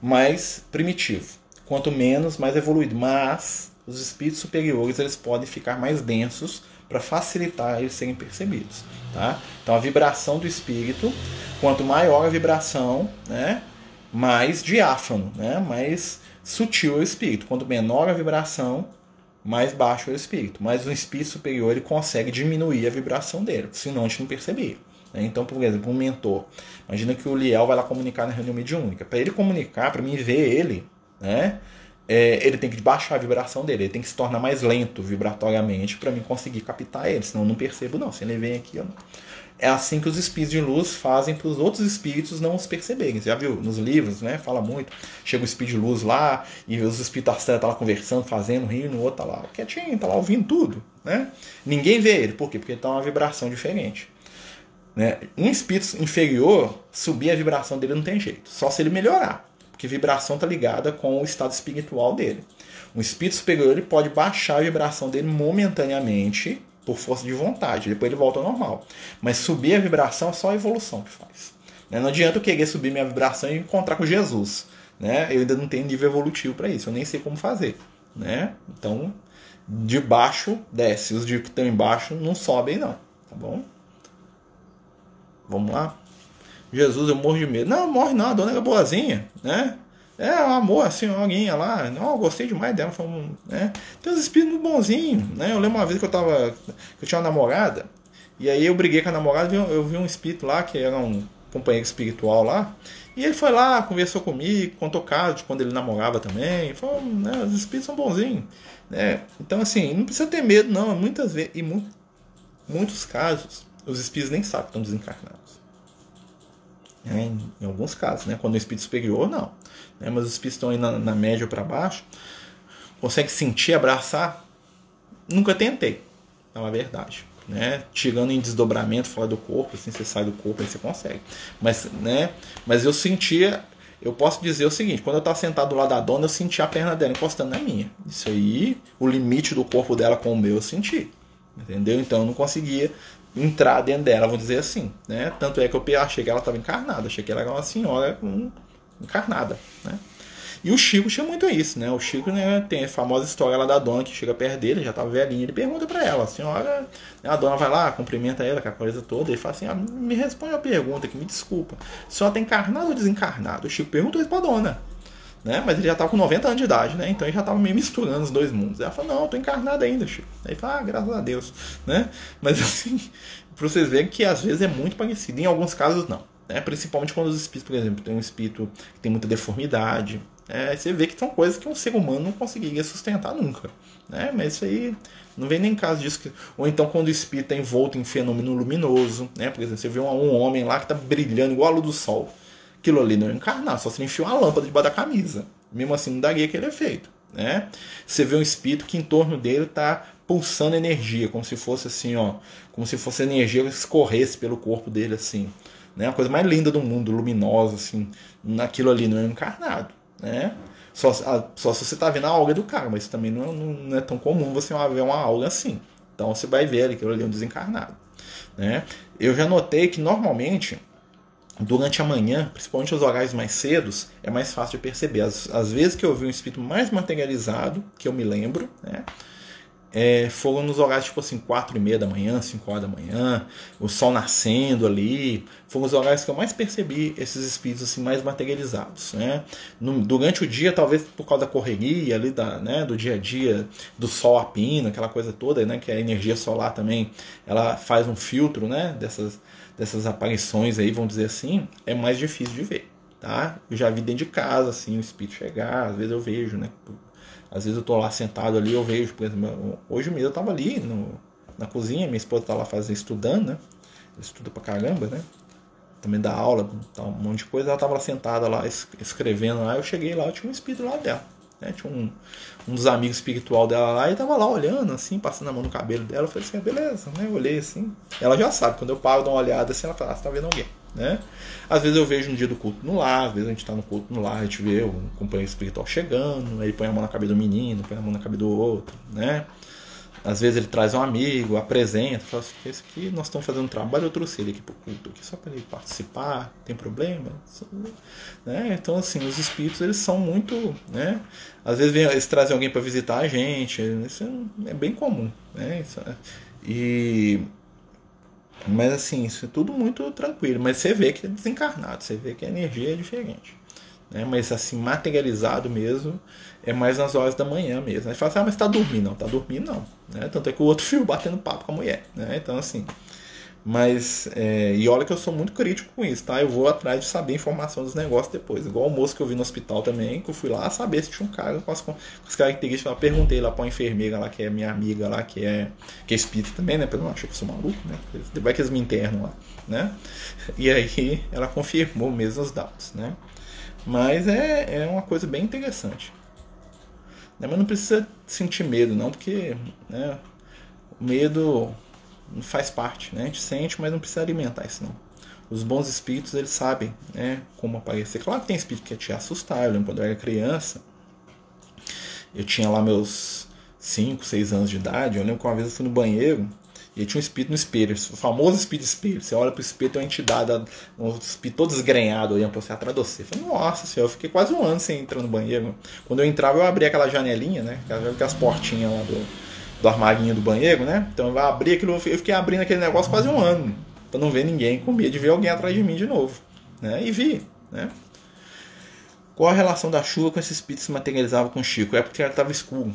mais primitivo quanto menos, mais evoluído. Mas os espíritos superiores eles podem ficar mais densos para facilitar eles serem percebidos. Tá? Então a vibração do espírito, quanto maior a vibração, né, mais diáfano, né, mais sutil é o espírito. Quanto menor a vibração, mais baixo é o espírito. Mas o espírito superior ele consegue diminuir a vibração dele, senão a gente não percebia. Né? Então, por exemplo, um mentor. Imagina que o Liel vai lá comunicar na reunião mediúnica. Para ele comunicar, para mim ver ele, né? É, ele tem que baixar a vibração dele, ele tem que se tornar mais lento vibratoriamente para mim conseguir captar ele, senão eu não percebo não. Se ele vem aqui, eu não. É assim que os espíritos de luz fazem para os outros espíritos não os perceberem. Você já viu nos livros, né? Fala muito. Chega o espírito de luz lá e os espíritos estão tá lá conversando, fazendo, rindo, o outro tá lá quietinho, tá lá ouvindo tudo, né? Ninguém vê ele, por quê? Porque ele tá uma vibração diferente. Né? Um espírito inferior, subir a vibração dele não tem jeito, só se ele melhorar porque vibração está ligada com o estado espiritual dele. Um espírito superior ele pode baixar a vibração dele momentaneamente por força de vontade, depois ele volta ao normal. Mas subir a vibração é só a evolução que faz. Né? Não adianta eu querer subir minha vibração e encontrar com Jesus. Né? Eu ainda não tenho nível evolutivo para isso, eu nem sei como fazer. Né? Então, de baixo desce, os de que estão embaixo não sobem não, tá bom? Vamos lá? Jesus, eu morro de medo. Não, morre não, a dona era boazinha, né? É, um amor, assim, alguém lá. Não, eu gostei demais dela. Foi um, né? Tem uns espíritos bonzinhos, né? Eu lembro uma vez que eu tava. Que eu tinha uma namorada. E aí eu briguei com a namorada. Eu vi um espírito lá, que era um companheiro espiritual lá. E ele foi lá, conversou comigo, contou casos de quando ele namorava também. Falou, né, os espíritos são bonzinhos. Né? Então, assim, não precisa ter medo, não. Muitas vezes, em muitos casos, os espíritos nem sabem que estão desencarnados. Né? Em, alguns casos, né? quando o espírito superior, não. Né? Mas os espíritos estão aí na, na média para baixo, consegue sentir, abraçar? Nunca tentei, é uma verdade. Né? Tirando em desdobramento fora do corpo, assim você sai do corpo, aí você consegue. Mas, né? Mas eu sentia, eu posso dizer o seguinte: quando eu estava sentado do lado da dona, eu senti a perna dela encostando na minha. Isso aí, o limite do corpo dela com o meu, eu senti. Entendeu? Então eu não conseguia entrar dentro dela, vou dizer assim, né? Tanto é que eu achei que ela estava encarnada, achei que ela era uma senhora encarnada, né? E o Chico tinha muito isso, né? O Chico né, tem a famosa história lá da dona que chega perto dele, já estava velhinha, ele pergunta para ela, a senhora, a dona vai lá, cumprimenta ela, aquela coisa toda, ele fala assim, ah, me responde a pergunta que me desculpa, a senhora tá encarnado ou desencarnado? O Chico perguntou isso pra dona, né? Mas ele já estava com 90 anos de idade, né? Então ele já estava meio misturando os dois mundos. Ela falou, não, eu tô encarnado ainda, Chico. Aí fala, ah, graças a Deus, né? Mas assim, para vocês verem que às vezes é muito parecido, em alguns casos não. Né? Principalmente quando os espíritos, por exemplo, tem um espírito que tem muita deformidade. É, você vê que são coisas que um ser humano não conseguiria sustentar nunca. Né? Mas isso aí não vem nem caso disso. Que... Ou então quando o espírito é envolto em fenômeno luminoso. Né? Por exemplo, você vê um, um homem lá que está brilhando igual a luz do sol aquilo ali não é encarnar, só se ele enfiou uma lâmpada debaixo da camisa. Mesmo assim não daria aquele efeito. Né? Você vê um espírito que em torno dele está pulsando energia, como se fosse assim, ó, como se fosse energia que escorresse pelo corpo dele assim, né? A coisa mais linda do mundo, luminosa assim, naquilo ali não é encarnado, né? Só, só se você está vendo a alga do cara, mas também não, não, é tão comum você ver uma alga assim. Então você vai ver aquilo ali é um desencarnado, né? Eu já notei que normalmente durante a manhã, principalmente os horários mais cedos, é mais fácil de perceber. Às, às vezes que eu vi um espírito mais materializado, que eu me lembro, né? é, foram nos horários tipo assim, 4 e meia da manhã, 5 horas da manhã, o sol nascendo ali. Foram os horários que eu mais percebi esses espíritos assim, mais materializados. Né? No, durante o dia, talvez por causa da correria ali, da, né, do dia a dia, do sol a aquela coisa toda, né, que a energia solar também ela faz um filtro né, dessas, dessas aparições aí, vamos dizer assim, é mais difícil de ver. Tá? Eu já vi dentro de casa assim, o espírito chegar, às vezes eu vejo, né? Às vezes eu tô lá sentado ali, eu vejo, por exemplo, hoje mesmo eu tava ali no, na cozinha, minha esposa tá lá fazendo, estudando, né? Ela estuda pra caramba, né? Também dá aula, tá, um monte de coisa. Ela tava lá sentada lá, escrevendo lá. Eu cheguei lá, eu tinha um espírito lá dela. Né? Tinha um, um dos amigos espiritual dela lá e tava lá olhando, assim, passando a mão no cabelo dela. Eu falei assim, ah, beleza, né? Eu olhei assim. Ela já sabe, quando eu paro, dar uma olhada assim, ela fala, ah, você tá vendo alguém, né? Às vezes eu vejo um dia do culto no lar, às vezes a gente tá no culto no lar, a gente vê um companheiro espiritual chegando, aí põe a mão na cabeça do menino, põe a mão na cabeça do outro, né? Às vezes ele traz um amigo, apresenta, fala assim, esse aqui nós estamos fazendo um trabalho, eu trouxe ele aqui para o culto, aqui só para ele participar, tem problema? Né? Então, assim, os espíritos, eles são muito, né? Às vezes eles trazem alguém para visitar a gente, isso é bem comum, né? É, e... Mas, assim, isso é tudo muito tranquilo, mas você vê que é desencarnado, você vê que a energia é diferente. Né? Mas, assim, materializado mesmo, é mais nas horas da manhã mesmo. Aí fala assim, ah, mas tá dormindo. Não, tá dormindo não. Né? Tanto é que o outro filho batendo papo com a mulher. Né? Então, assim. Mas, é, e olha que eu sou muito crítico com isso, tá? Eu vou atrás de saber informação dos negócios depois. Igual o moço que eu vi no hospital também, que eu fui lá saber se tinha um cara com as, com as características. Eu perguntei lá pra uma enfermeira lá, que é minha amiga lá, que é, que é espírita também, né? Pra não achar que eu sou maluco, né? Vai que eles me internam lá, né? E aí ela confirmou mesmo os dados, né? Mas é, é uma coisa bem interessante. Né? Mas não precisa sentir medo, não, porque né, o medo faz parte. Né? A gente sente, mas não precisa alimentar isso, não. Os bons espíritos, eles sabem né, como aparecer. Claro que tem espírito que te assustar. Eu lembro quando eu era criança, eu tinha lá meus 5, 6 anos de idade. Eu lembro que uma vez eu fui no banheiro e aí tinha um espírito no espelho, o famoso espírito espelho. Você olha pro espelho, tem uma entidade, um espírito todo desgrenhado olhando pra você atrás de você. Eu falei, nossa senhora, eu fiquei quase um ano sem entrar no banheiro. Quando eu entrava, eu abria aquela janelinha, né? Aquelas portinhas lá do, do armarinho do banheiro, né? Então eu abri aquilo, eu fiquei abrindo aquele negócio quase um ano. Pra não ver ninguém, com medo de ver alguém atrás de mim de novo. Né? E vi, né? Qual a relação da chuva com esse espírito se materializava com o Chico? É porque ela estava escuro.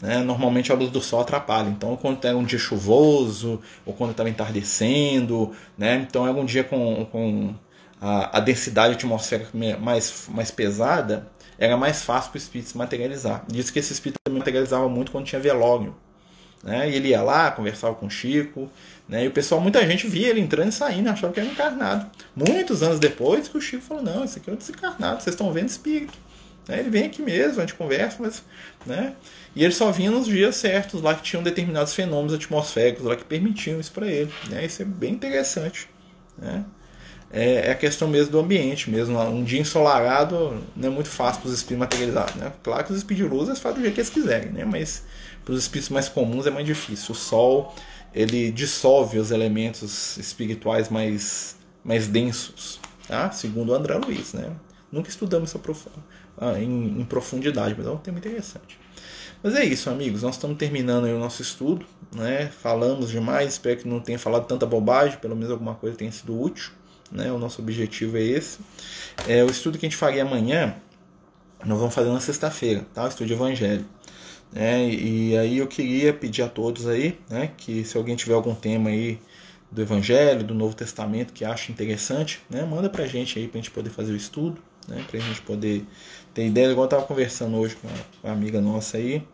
Né? Normalmente a luz do sol atrapalha. Então, quando era um dia chuvoso, ou quando estava entardecendo, né? então era um dia com, com a, a, densidade atmosférica mais, mais pesada, era mais fácil para o espírito se materializar. Diz que esse espírito também materializava muito quando tinha velório. Né? E ele ia lá, conversava com o Chico, né? e o pessoal, muita gente via ele entrando e saindo, achava que era encarnado. Muitos anos depois que o Chico falou: Não, esse aqui é um desencarnado, vocês estão vendo espírito. Né? Ele vem aqui mesmo, a gente conversa, mas. Né? E ele só vinha nos dias certos, lá que tinham determinados fenômenos atmosféricos, lá que permitiam isso para ele. Né? Isso é bem interessante. Né? É, é, a questão mesmo do ambiente, mesmo. Um dia ensolarado não é muito fácil para os espíritos materializados. Né? Claro que os espíritos de luz eles fazem do jeito que eles quiserem, né? mas para os espíritos mais comuns é mais difícil. O sol ele dissolve os elementos espirituais mais, mais densos, tá? segundo André Luiz. Né? Nunca estudamos isso em, em profundidade, mas é um tema interessante. Mas é isso, amigos. Nós estamos terminando o nosso estudo. Né? Falamos demais. Espero que não tenha falado tanta bobagem. Pelo menos alguma coisa tenha sido útil. Né? O nosso objetivo é esse. É, o estudo que a gente faria amanhã, nós vamos fazer na sexta-feira. Tá? O estudo Evangelho. É, e aí eu queria pedir a todos aí, né, que se alguém tiver algum tema aí do Evangelho, do Novo Testamento que acha interessante, né, manda pra gente aí pra gente poder fazer o estudo, né, pra gente poder ter ideia, igual eu estava conversando hoje com uma amiga nossa aí,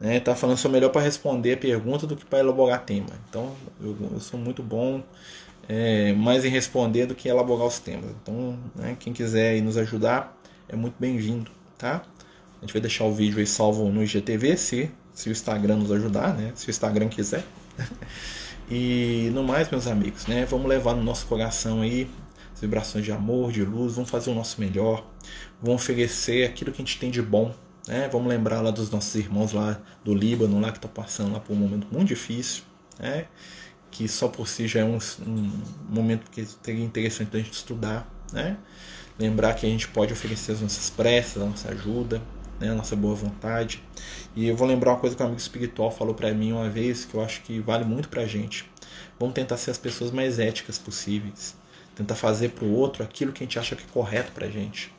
né? Tá falando sou melhor para responder a pergunta do que para elaborar tema. Então eu, eu sou muito bom é, mais em responder do que elaborar os temas. Então, né, quem quiser nos ajudar é muito bem-vindo, tá? A gente vai deixar o vídeo aí salvo no IGTV, se, se o Instagram nos ajudar, né? Se o Instagram quiser. e no mais, meus amigos, né? Vamos levar no nosso coração aí as vibrações de amor, de luz, vamos fazer o nosso melhor, vamos oferecer aquilo que a gente tem de bom. Né? Vamos lembrar lá dos nossos irmãos lá do Líbano, lá que estão passando lá por um momento muito difícil, né? que só por si já é um, um momento que seria interessante a gente estudar. Né? Lembrar que a gente pode oferecer as nossas preces, a nossa ajuda. né, a nossa boa vontade. E eu vou lembrar uma coisa que um amigo espiritual falou para mim uma vez, que eu acho que vale muito pra gente. Vamos tentar ser as pessoas mais éticas possíveis. Tentar fazer pro outro aquilo que a gente acha que é correto pra gente.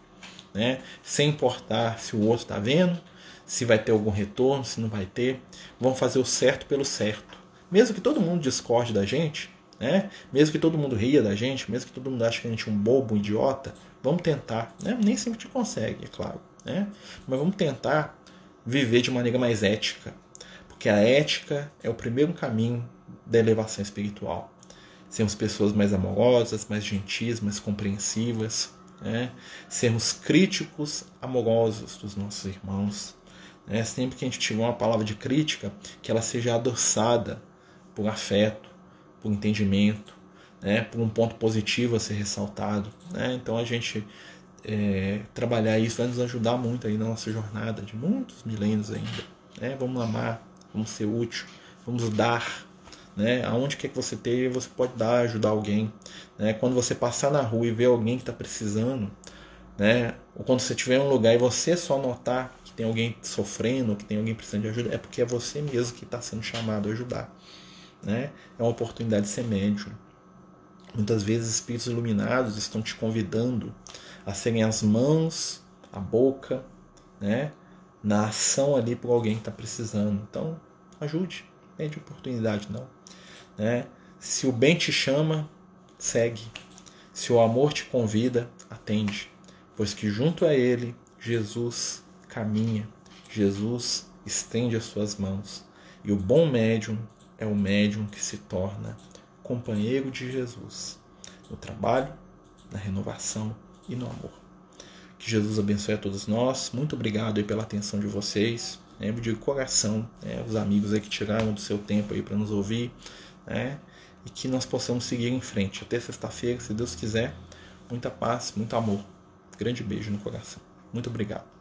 Né? Sem importar se o outro está vendo, se vai ter algum retorno, se não vai ter. Vamos fazer o certo pelo certo. Mesmo que todo mundo discorde da gente, né? mesmo que todo mundo ria da gente, mesmo que todo mundo ache que a gente é um bobo, um idiota, vamos tentar. Né? Nem sempre a gente consegue, é claro. Né? Mas vamos tentar viver de maneira mais ética. Porque a ética é o primeiro caminho da elevação espiritual. Sermos pessoas mais amorosas, mais gentis, mais compreensivas, né? sermos críticos amorosos dos nossos irmãos. Né? Sempre que a gente tiver uma palavra de crítica, que ela seja adoçada por afeto, por entendimento, né? por um ponto positivo a ser ressaltado. Né? Então a gente é, trabalhar isso vai nos ajudar muito aí na nossa jornada de muitos milênios ainda. Né? Vamos amar, vamos ser útil, vamos dar. Né? Aonde quer que você esteja, você pode dar, ajudar alguém. Né? Quando você passar na rua e ver alguém que está precisando, né? ou quando você estiver em um lugar e você só notar que tem alguém sofrendo, que tem alguém precisando de ajuda, é porque é você mesmo que está sendo chamado a ajudar. Né? É uma oportunidade de ser médium. Muitas vezes espíritos iluminados estão te convidando a serem as mãos, a boca, né? na ação ali por alguém que está precisando. Então, ajude, não é de oportunidade não. Né? Se o bem te chama, segue. Se o amor te convida, atende. Pois que junto a ele, Jesus caminha, Jesus estende as suas mãos. E o bom médium é o médium que se torna companheiro de Jesus no trabalho, na renovação e no amor. Que Jesus abençoe a todos nós. Muito obrigado pela atenção de vocês. Lembro de coração, né, os amigos aí que tiraram do seu tempo aí para nos ouvir, né, e que nós possamos seguir em frente. Até sexta-feira, se Deus quiser. Muita paz, muito amor. Grande beijo no coração. Muito obrigado.